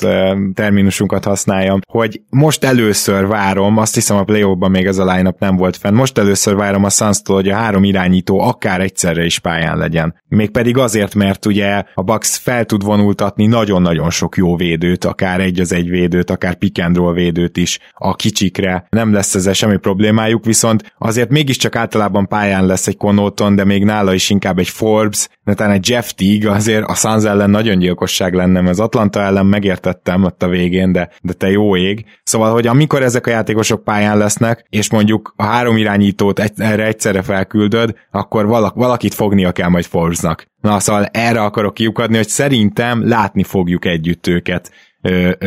terminusunkat használjam, hogy most először várom, azt hiszem a playoffban még ez a line nem volt fenn, most először várom a suns hogy a három irányító akár egyszerre is pályán legyen. Mégpedig azért, mert ugye a Bucks fel tud vonultatni nagyon-nagyon sok jó védőt, akár egy az egy védőt, akár pick and roll védőt is a kicsikre. Nem lesz ezzel semmi problémájuk, viszont azért mégiscsak általában pályán lesz egy Konoton, de még nála is inkább egy Forbes, de talán egy Jeff Teague azért a Suns ellen nagyon gyilkosság lenne, az Atlanta ellen megértettem ott a végén, de, de te jó ég. Szóval, hogy amikor ezek a játékosok pályán lesznek, és mondjuk a három irányítót egy, erre egyszerre felküldöd, akkor valak, valakit fognia kell majd Forbesnak. Na, szóval erre akarok kiukadni, hogy szerintem látni fogjuk együtt őket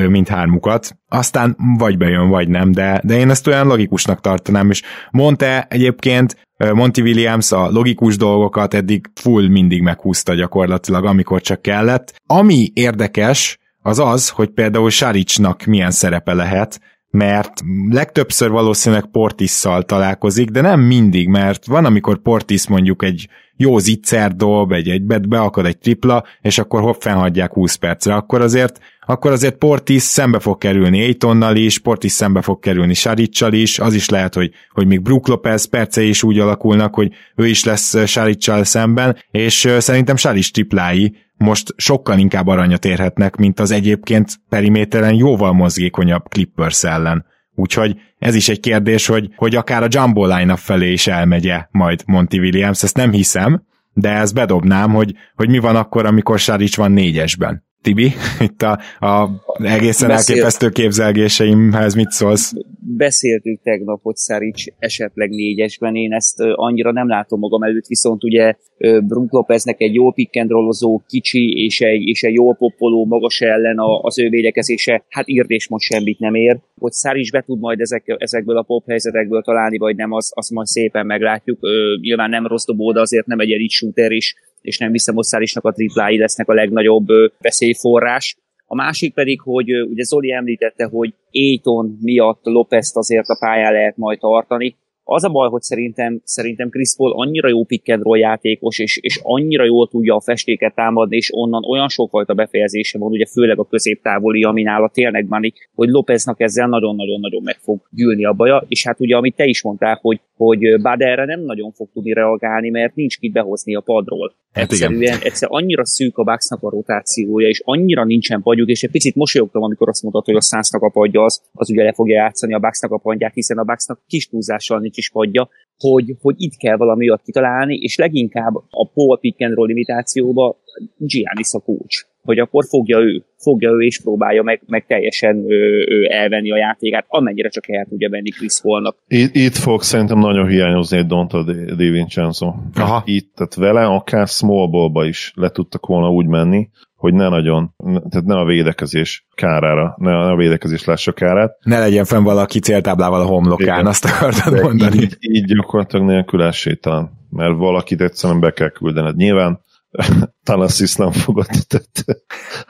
mindhármukat. Aztán vagy bejön, vagy nem, de, de én ezt olyan logikusnak tartanám, és mondta egyébként Monty Williams a logikus dolgokat eddig full mindig meghúzta gyakorlatilag, amikor csak kellett. Ami érdekes, az az, hogy például Saricsnak milyen szerepe lehet, mert legtöbbször valószínűleg Portisszal találkozik, de nem mindig, mert van, amikor Portis mondjuk egy jó zicser dob, egy, egy beakad egy tripla, és akkor hopp fennhagyják 20 percre, akkor azért akkor azért Portis szembe fog kerülni Aitonnal is, Portis szembe fog kerülni Saricsal is, az is lehet, hogy, hogy még Brook Lopez percei is úgy alakulnak, hogy ő is lesz Saricsal szemben, és szerintem Saric triplái most sokkal inkább aranyat érhetnek, mint az egyébként periméteren jóval mozgékonyabb Clippers ellen. Úgyhogy ez is egy kérdés, hogy, hogy akár a Jumbo line felé is elmegye majd Monty Williams, ezt nem hiszem, de ezt bedobnám, hogy, hogy mi van akkor, amikor Saric van négyesben. Tibi, itt a, a egészen Beszél... elképesztő képzelgéseimhez mit szólsz? Beszéltünk tegnap, hogy Szarics esetleg négyesben, én ezt annyira nem látom magam előtt, viszont ugye Brook Lopeznek egy jó pickendrollozó, kicsi és egy, és egy jó poppoló magas ellen az ő védekezése, hát írd és most semmit nem ér. Hogy Szarics be tud majd ezek, ezekből a pop helyzetekből találni, vagy nem, az, azt majd szépen meglátjuk. Nyilván nem rossz dobó, de azért nem egy elit shooter is és nem hiszem, hogy Szárisnak a triplái lesznek a legnagyobb veszélyforrás. A másik pedig, hogy ugye Zoli említette, hogy Aiton miatt Lopez-t azért a pályán lehet majd tartani. Az a baj, hogy szerintem, szerintem Chris Paul annyira jó pick and roll játékos, és, és annyira jól tudja a festéket támadni, és onnan olyan sokfajta befejezése van, ugye főleg a középtávoli, ami nála tényleg van, hogy Lopeznak ezzel nagyon-nagyon-nagyon meg fog gyűlni a baja, és hát ugye amit te is mondtál, hogy hogy Baderre nem nagyon fog tudni reagálni, mert nincs kit behozni a padról. Hát Egyszerűen, egyszer annyira szűk a Bucksnak a rotációja, és annyira nincsen padjuk, és egy picit mosolyogtam, amikor azt mondtad, hogy a Sunsnak a padja az, az ugye le fogja játszani a Bucksnak a padját, hiszen a Bucksnak kis túlzással nincs is padja, hogy, hogy itt kell valami olyat kitalálni, és leginkább a Paul pick and roll limitációba Giannis a coach hogy akkor fogja ő, fogja ő és próbálja meg, meg teljesen ő, ő elvenni a játékát, amennyire csak el tudja venni Chris Paulnak. Itt, itt fog szerintem nagyon hiányozni egy Donta Di Vincenzo. Aha. Itt, tehát vele akár small is le tudtak volna úgy menni, hogy ne nagyon, tehát ne a védekezés kárára, ne a védekezés lássa kárát. Ne legyen fenn valaki céltáblával a homlokán, Igen. azt akartad De mondani. Így, így gyakorlatilag nélkül esélytelen, mert valakit egyszerűen be kell küldened. Nyilván Tanassis nem fogadott,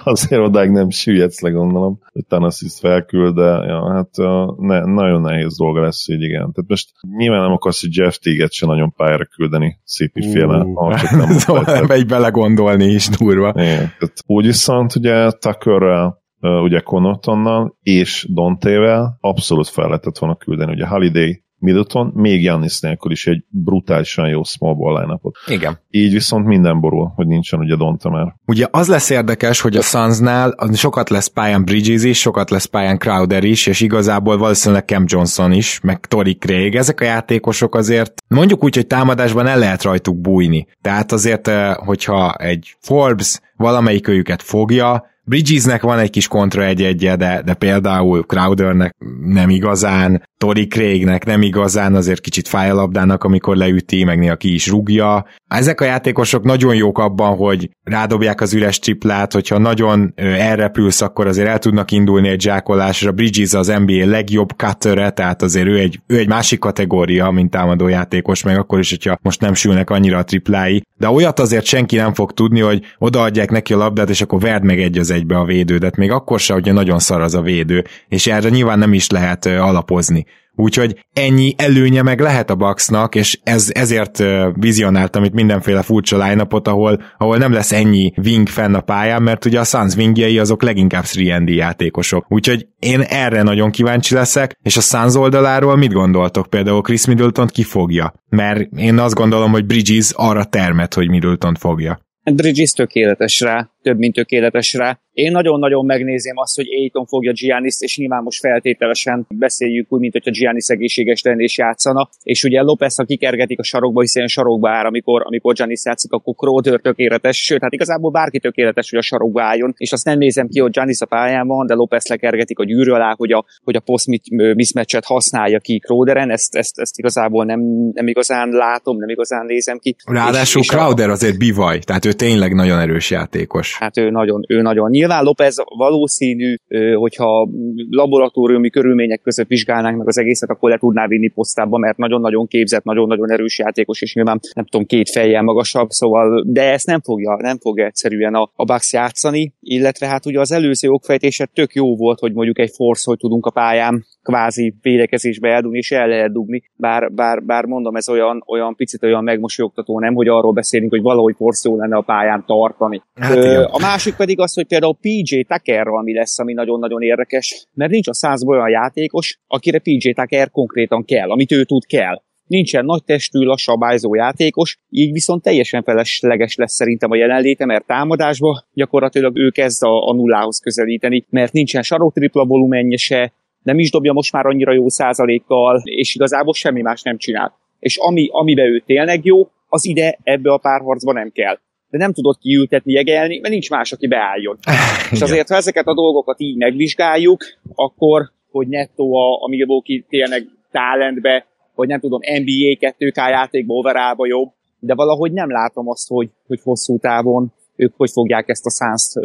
azért odáig nem süllyedsz le, gondolom, hogy Tanassis felküld, de ja, hát ne, nagyon nehéz dolga lesz így, igen. Tehát most nyilván nem akarsz, hogy Jeff Teaget se nagyon pályára küldeni szép féle, uh, így belegondolni is durva. Igen, tehát úgy viszont ugye Tuckerrel ugye Connaughtonnal és Dontével abszolút fel lehetett volna küldeni. Ugye Holiday Middleton, még Jannis nélkül is egy brutálisan jó small ball line Igen. Így viszont minden borul, hogy nincsen ugye Donta már. Ugye az lesz érdekes, hogy a Sunsnál sokat lesz pályán Bridges is, sokat lesz pályán Crowder is, és igazából valószínűleg Cam Johnson is, meg Tori Craig. Ezek a játékosok azért mondjuk úgy, hogy támadásban el lehet rajtuk bújni. Tehát azért, eh, hogyha egy Forbes valamelyik őjüket fogja, Bridgesnek van egy kis kontra egy egye, de, de például Crowdernek nem igazán, Tori Craignek nem igazán, azért kicsit fáj a labdának, amikor leüti, meg néha ki is rúgja. Ezek a játékosok nagyon jók abban, hogy rádobják az üres triplát, hogyha nagyon elrepülsz, akkor azért el tudnak indulni egy zsákolásra. Bridges az NBA legjobb cuttere, tehát azért ő egy, ő egy másik kategória, mint támadó játékos, meg akkor is, hogyha most nem sülnek annyira a triplái. De olyat azért senki nem fog tudni, hogy odaadják neki a labdát, és akkor verd meg egy az egybe a védődet, még akkor se, hogyha nagyon szar az a védő, és erre nyilván nem is lehet alapozni. Úgyhogy ennyi előnye meg lehet a Bucksnak, és ez, ezért vizionáltam itt mindenféle furcsa line ahol, ahol nem lesz ennyi wing fenn a pályán, mert ugye a Suns wingjei azok leginkább 3 játékosok. Úgyhogy én erre nagyon kíváncsi leszek, és a Suns oldaláról mit gondoltok? Például Chris Middleton ki fogja? Mert én azt gondolom, hogy Bridges arra termet, hogy Middleton fogja. Bridges tökéletes rá, több mint tökéletes rá. Én nagyon-nagyon megnézem azt, hogy Aiton fogja Giannis, és nyilván most feltételesen beszéljük úgy, mint hogyha Giannis egészséges lenne és játszana. És ugye Lopez, ha kikergetik a sarokba, hiszen sarokba áll, amikor, amikor Giannis játszik, akkor Crowder tökéletes, sőt, hát igazából bárki tökéletes, hogy a sarokba álljon. És azt nem nézem ki, hogy Giannis a pályán van, de Lopez lekergetik a gyűrű alá, hogy a, hogy a post mismatchet használja ki Crowderen, ezt, ezt, ezt igazából nem, nem igazán látom, nem igazán nézem ki. Ráadásul és, és Crowder azért bivaj, tehát ő tényleg nagyon erős játékos. Hát ő nagyon, ő nagyon. Nyilván Lopez valószínű, hogyha laboratóriumi körülmények között vizsgálnánk meg az egészet, akkor le tudná vinni posztába, mert nagyon-nagyon képzett, nagyon-nagyon erős játékos, és nyilván nem tudom, két fejjel magasabb, szóval, de ezt nem fogja, nem fogja egyszerűen a, a Bucks játszani, illetve hát ugye az előző okfejtése tök jó volt, hogy mondjuk egy force, hogy tudunk a pályán kvázi védekezésbe eldugni, és el lehet dugni, bár, bár, bár mondom, ez olyan, olyan picit olyan megmosolyogtató, nem, hogy arról beszélünk, hogy valahogy forszó lenne a pályán tartani. Hát, Ö, a másik pedig az, hogy például PJ Tuckerral mi lesz, ami nagyon-nagyon érdekes, mert nincs a százból olyan játékos, akire PJ Tucker konkrétan kell, amit ő tud kell. Nincsen nagy testű, lassabályzó játékos, így viszont teljesen felesleges lesz szerintem a jelenléte, mert támadásba gyakorlatilag ő kezd a, a nullához közelíteni, mert nincsen saroktripla volumenje se, nem is dobja most már annyira jó százalékkal, és igazából semmi más nem csinál. És ami, amiben ő tényleg jó, az ide ebbe a párharcba nem kell. De nem tudod kiültetni, jegelni, mert nincs más, aki beálljon. és azért, ha ezeket a dolgokat így megvizsgáljuk, akkor, hogy nettó a, a Milwaukee tényleg talentbe, vagy nem tudom, NBA 2K játékba, overába jobb, de valahogy nem látom azt, hogy, hogy hosszú távon ők hogy fogják ezt a szánzt,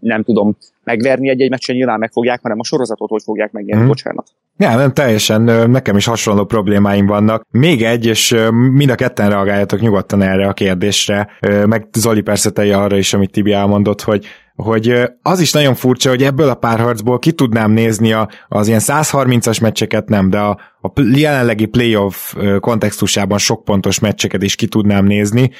nem tudom, megverni egy-egy meccsen, nyilván meg fogják, hanem a sorozatot hogy fogják megnyerni, hmm. bocsánat. Ja, nem, teljesen, nekem is hasonló problémáim vannak. Még egy, és mind a ketten reagáljatok nyugodtan erre a kérdésre, meg Zoli persze telje arra is, amit Tibi elmondott, hogy hogy az is nagyon furcsa, hogy ebből a párharcból ki tudnám nézni a, az ilyen 130-as meccseket nem, de a, a jelenlegi playoff kontextusában sok pontos meccseket is ki tudnám nézni,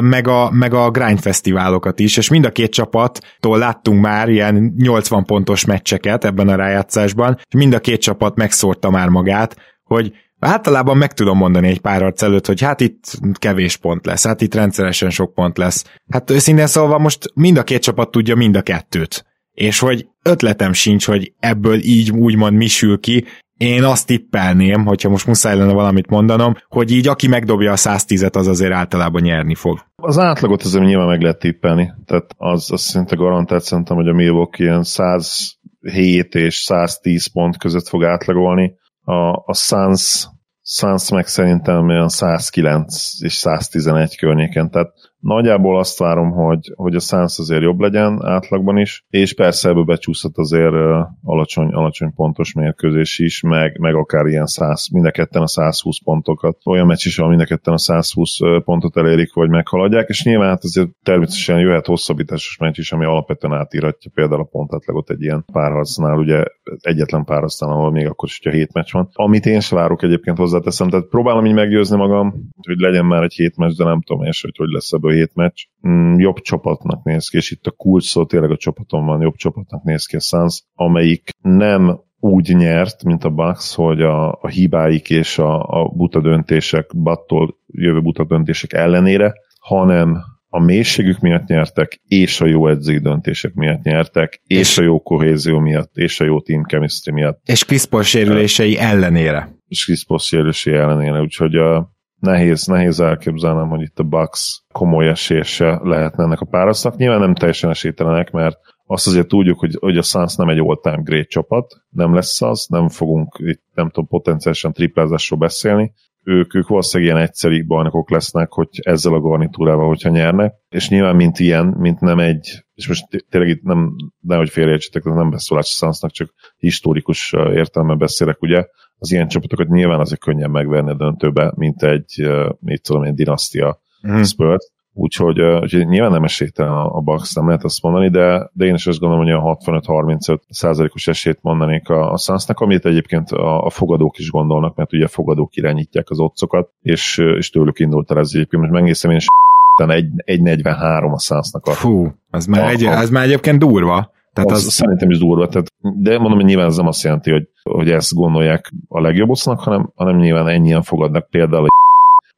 meg a, meg a grind fesztiválokat is, és mind a két csapattól láttunk már ilyen 80 pontos meccseket ebben a rájátszásban, és mind a két csapat megszórta már magát, hogy Általában meg tudom mondani egy pár arc előtt, hogy hát itt kevés pont lesz, hát itt rendszeresen sok pont lesz. Hát őszintén szóval most mind a két csapat tudja mind a kettőt. És hogy ötletem sincs, hogy ebből így úgymond mi sül ki, én azt tippelném, hogyha most muszáj lenne valamit mondanom, hogy így aki megdobja a 110-et, az azért általában nyerni fog. Az átlagot azért nyilván meg lehet tippelni. Tehát az, az szinte garantált szerintem, hogy a Milwaukee ilyen 107 és 110 pont között fog átlagolni. A, a Suns Suns meg szerintem olyan 109 és 111 környéken, tehát Nagyjából azt várom, hogy, hogy a Suns azért jobb legyen átlagban is, és persze ebből becsúszhat azért alacsony, alacsony pontos mérkőzés is, meg, meg akár ilyen 100, mind a ketten a 120 pontokat. Olyan meccs is, ahol mind a ketten a 120 pontot elérik, vagy meghaladják, és nyilván hát azért természetesen jöhet hosszabbításos meccs is, ami alapvetően átírhatja például a pontátlagot egy ilyen párharcnál, ugye egyetlen párharcnál, ahol még akkor is, hogyha hét meccs van. Amit én sem várok egyébként hozzáteszem, tehát próbálom így meggyőzni magam, hogy legyen már egy hét meccs, de nem tudom és hogy hogy lesz ebből hét meccs, mm, jobb csapatnak néz ki, és itt a kulcs szó tényleg a csapaton van, jobb csapatnak néz ki a Suns, amelyik nem úgy nyert, mint a Bucks, hogy a, a hibáik és a, a buta döntések, battól jövő buta döntések ellenére, hanem a mélységük miatt nyertek, és a jó edzői döntések miatt nyertek, és, és a jó kohézió miatt, és a jó team chemistry miatt. És Chris Paul sérülései ellenére. És Chris Paul sérülései ellenére, úgyhogy a, nehéz, nehéz elképzelnem, hogy itt a Bucks komoly esése lehetne ennek a párasznak. Nyilván nem teljesen esélytelenek, mert azt azért tudjuk, hogy, hogy a Suns nem egy all-time great csapat, nem lesz az, nem fogunk itt, nem tudom, potenciálisan triplázásról beszélni, ők, ők valószínűleg ilyen egyszerű bajnokok lesznek, hogy ezzel a garnitúrával, hogyha nyernek, és nyilván mint ilyen, mint nem egy, és most tényleg itt nem, nehogy félreértsetek, nem beszólás Sunsnak, csak historikus értelme beszélek, ugye, az ilyen csapatokat nyilván azért könnyen megverni a döntőbe, mint egy, mit tudom, egy dinasztia mm. Spurs. Úgyhogy, úgyhogy nyilván nem esélytelen a, a Bucks, nem lehet azt mondani, de, de én is azt gondolom, hogy a 65-35 százalékos esélyt mondanék a, a Sunsnak, amit egyébként a, a fogadók is gondolnak, mert ugye a fogadók irányítják az otcokat, és, és tőlük indult el ez egyébként. Most megnézem én is 1.43 a Sunsnak. A, Fú, az már, a, egy, az már egyébként durva. Tehát az, az, szerintem is durva, tehát, de mondom, hogy nyilván ez nem azt jelenti, hogy, hogy ezt gondolják a legjobb osznak, hanem, hanem nyilván ennyien fogadnak például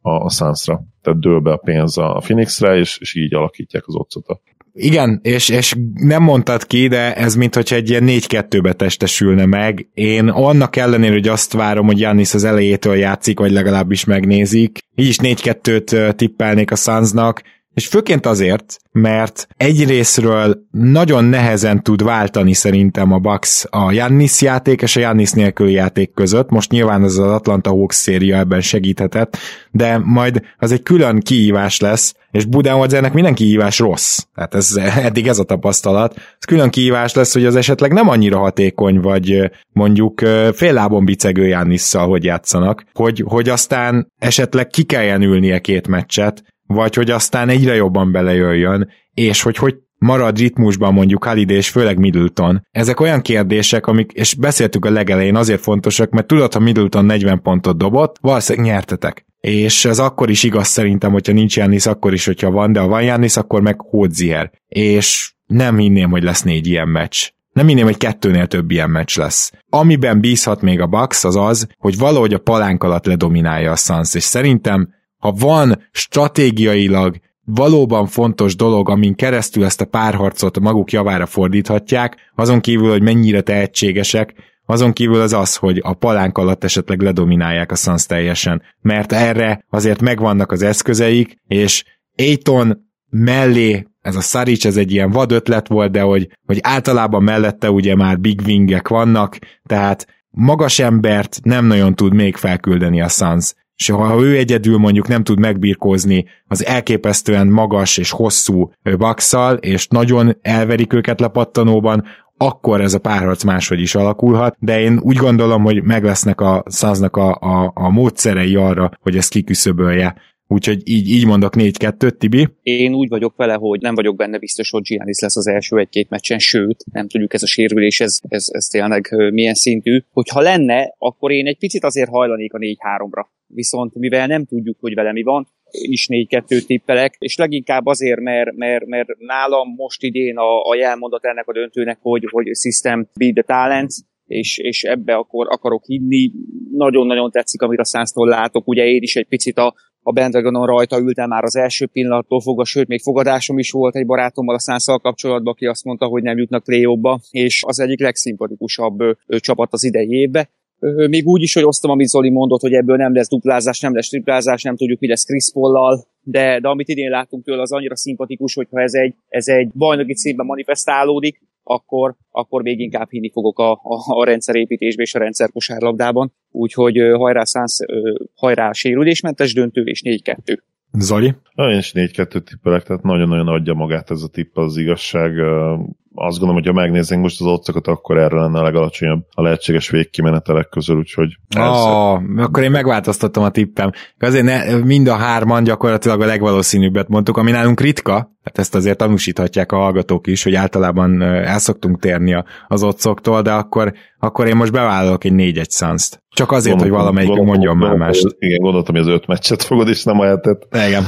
a, a Sunsra. Tehát dől be a pénz a Phoenixre, és, és így alakítják az otcot. Igen, és, és nem mondtad ki, de ez mintha egy ilyen 4-2-be testesülne meg. Én annak ellenére, hogy azt várom, hogy Jannis az elejétől játszik, vagy legalábbis megnézik, így is 4-2-t tippelnék a Sunsnak, és főként azért, mert egyrésztről nagyon nehezen tud váltani szerintem a Bucks a Jannis játék és a Jannis nélküli játék között. Most nyilván ez az Atlanta Hawks széria ebben segíthetett, de majd az egy külön kihívás lesz, és Budenholzernek minden kihívás rossz. Tehát ez, eddig ez a tapasztalat. Ez külön kihívás lesz, hogy az esetleg nem annyira hatékony, vagy mondjuk fél lábon bicegő Jannisszal, hogy játszanak, hogy, hogy aztán esetleg ki kelljen ülnie két meccset, vagy hogy aztán egyre jobban belejöjjön, és hogy hogy marad ritmusban mondjuk Halide és főleg Middleton. Ezek olyan kérdések, amik, és beszéltük a legelején, azért fontosak, mert tudod, ha Middleton 40 pontot dobott, valószínűleg nyertetek. És ez akkor is igaz szerintem, hogyha nincs Jannis, akkor is, hogyha van, de ha van Jannis, akkor meg Hódzier. És nem hinném, hogy lesz négy ilyen meccs. Nem hinném, hogy kettőnél több ilyen meccs lesz. Amiben bízhat még a Bucks az az, hogy valahogy a palánk alatt ledominálja a Suns, és szerintem ha van stratégiailag valóban fontos dolog, amin keresztül ezt a párharcot maguk javára fordíthatják, azon kívül, hogy mennyire tehetségesek, azon kívül az az, hogy a palánk alatt esetleg ledominálják a Suns teljesen, mert erre azért megvannak az eszközeik, és Aiton mellé ez a Saric, ez egy ilyen vad ötlet volt, de hogy, hogy általában mellette ugye már big wingek vannak, tehát magas embert nem nagyon tud még felküldeni a Suns és ha ő egyedül mondjuk nem tud megbirkózni az elképesztően magas és hosszú bakszal, és nagyon elverik őket lepattanóban, akkor ez a párharc máshogy is alakulhat, de én úgy gondolom, hogy meg lesznek a száznak a, a, a módszerei arra, hogy ezt kiküszöbölje. Úgyhogy így, így mondok 4-2 Tibi. Én úgy vagyok vele, hogy nem vagyok benne biztos, hogy Giannis lesz az első egy-két meccsen, sőt, nem tudjuk ez a sérülés, ez, ez, ez tényleg milyen szintű. Hogyha lenne, akkor én egy picit azért hajlanék a 4-3-ra. Viszont mivel nem tudjuk, hogy vele mi van, én is 4-2 tippelek, és leginkább azért, mert, mert, mert nálam most idén a, a jelmondat ennek a döntőnek, hogy, hogy system beat the talents, és, és ebbe akkor akarok hinni. Nagyon-nagyon tetszik, amit a száztól látok. Ugye én is egy picit a, a Bandwagonon rajta ültem már az első pillanattól fogva, sőt, még fogadásom is volt egy barátommal a szánszal kapcsolatban, aki azt mondta, hogy nem jutnak play és az egyik legszimpatikusabb csapat az idei évbe. Még úgy is, hogy osztom, amit Zoli mondott, hogy ebből nem lesz duplázás, nem lesz triplázás, nem tudjuk, mi lesz Chris Paul-lal, de, de amit idén láttunk tőle, az annyira szimpatikus, hogyha ez egy, ez egy bajnoki címben manifestálódik, akkor, akkor még inkább hinni fogok a, a, a rendszerépítésbe és a rendszer kosárlabdában. Úgyhogy hajrá szánsz, hajrá sérülésmentes döntő és 4-2. Zoli? Én is 4-2 tippelek, tehát nagyon-nagyon adja magát ez a tipp az igazság azt gondolom, hogy ha megnézzünk most az otcokat, akkor erre lenne a legalacsonyabb a lehetséges végkimenetelek közül, úgyhogy... Oh, akkor én megváltoztattam a tippem. Azért ne, mind a hárman gyakorlatilag a legvalószínűbbet mondtuk, ami nálunk ritka, hát ezt azért tanúsíthatják a hallgatók is, hogy általában el szoktunk térni az otcoktól, de akkor, akkor én most bevállalok egy 4-1 szanszt. Csak azért, gondoltam, hogy valamelyik mondjon már mást. Igen, gondoltam, hogy az öt meccset fogod, és nem a hetet. Igen.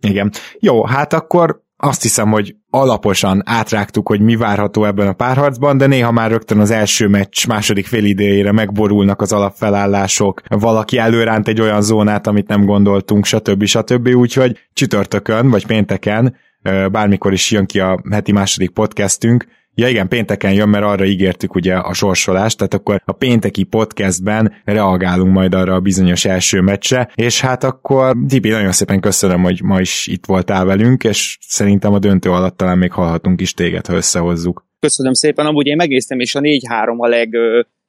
Igen. Jó, hát akkor azt hiszem, hogy alaposan átrágtuk, hogy mi várható ebben a párharcban, de néha már rögtön az első meccs második fél idejére megborulnak az alapfelállások, valaki előránt egy olyan zónát, amit nem gondoltunk, stb. stb. Úgyhogy csütörtökön vagy pénteken, bármikor is jön ki a heti második podcastünk, Ja igen, pénteken jön, mert arra ígértük ugye a sorsolást, tehát akkor a pénteki podcastben reagálunk majd arra a bizonyos első meccse, és hát akkor Dibi, nagyon szépen köszönöm, hogy ma is itt voltál velünk, és szerintem a döntő alatt talán még hallhatunk is téged, ha összehozzuk. Köszönöm szépen, amúgy én megnéztem, és a 4-3 a leg,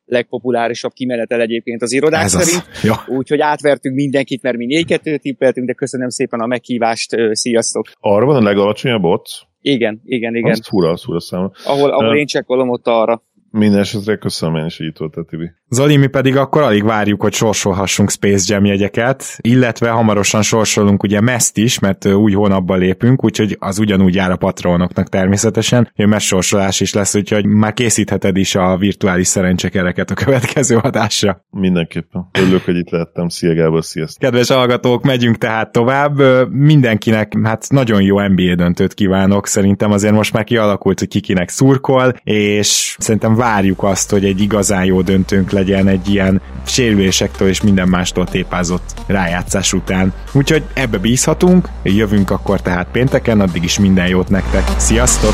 legpopulárisabb kimenetel egyébként az irodák Ez szerint. az. Ja. Úgyhogy átvertünk mindenkit, mert mi 4-2 tippeltünk, de köszönöm szépen a meghívást, sziasztok! Arra van a legalacsonyabb ott? Igen, igen, igen. Az fura, az fura számra. Ahol, ahol Ö, én csekkolom, ott arra. Minden esetre köszönöm én is, hogy itt voltál, Tibi. Zoli, mi pedig akkor alig várjuk, hogy sorsolhassunk Space Jam jegyeket, illetve hamarosan sorsolunk ugye meszt is, mert új hónapban lépünk, úgyhogy az ugyanúgy jár a patronoknak természetesen, hogy mes sorsolás is lesz, úgyhogy már készítheted is a virtuális szerencsekereket a következő adásra. Mindenképpen. Örülök, hogy itt lehettem. Szia Gábor, sziasztok. Kedves hallgatók, megyünk tehát tovább. Mindenkinek hát nagyon jó NBA döntőt kívánok. Szerintem azért most már kialakult, hogy kikinek szurkol, és szerintem várjuk azt, hogy egy igazán jó döntőnk legyen egy ilyen sérülésektől és minden mástól tépázott rájátszás után. Úgyhogy ebbe bízhatunk, jövünk akkor tehát pénteken, addig is minden jót nektek. Sziasztok!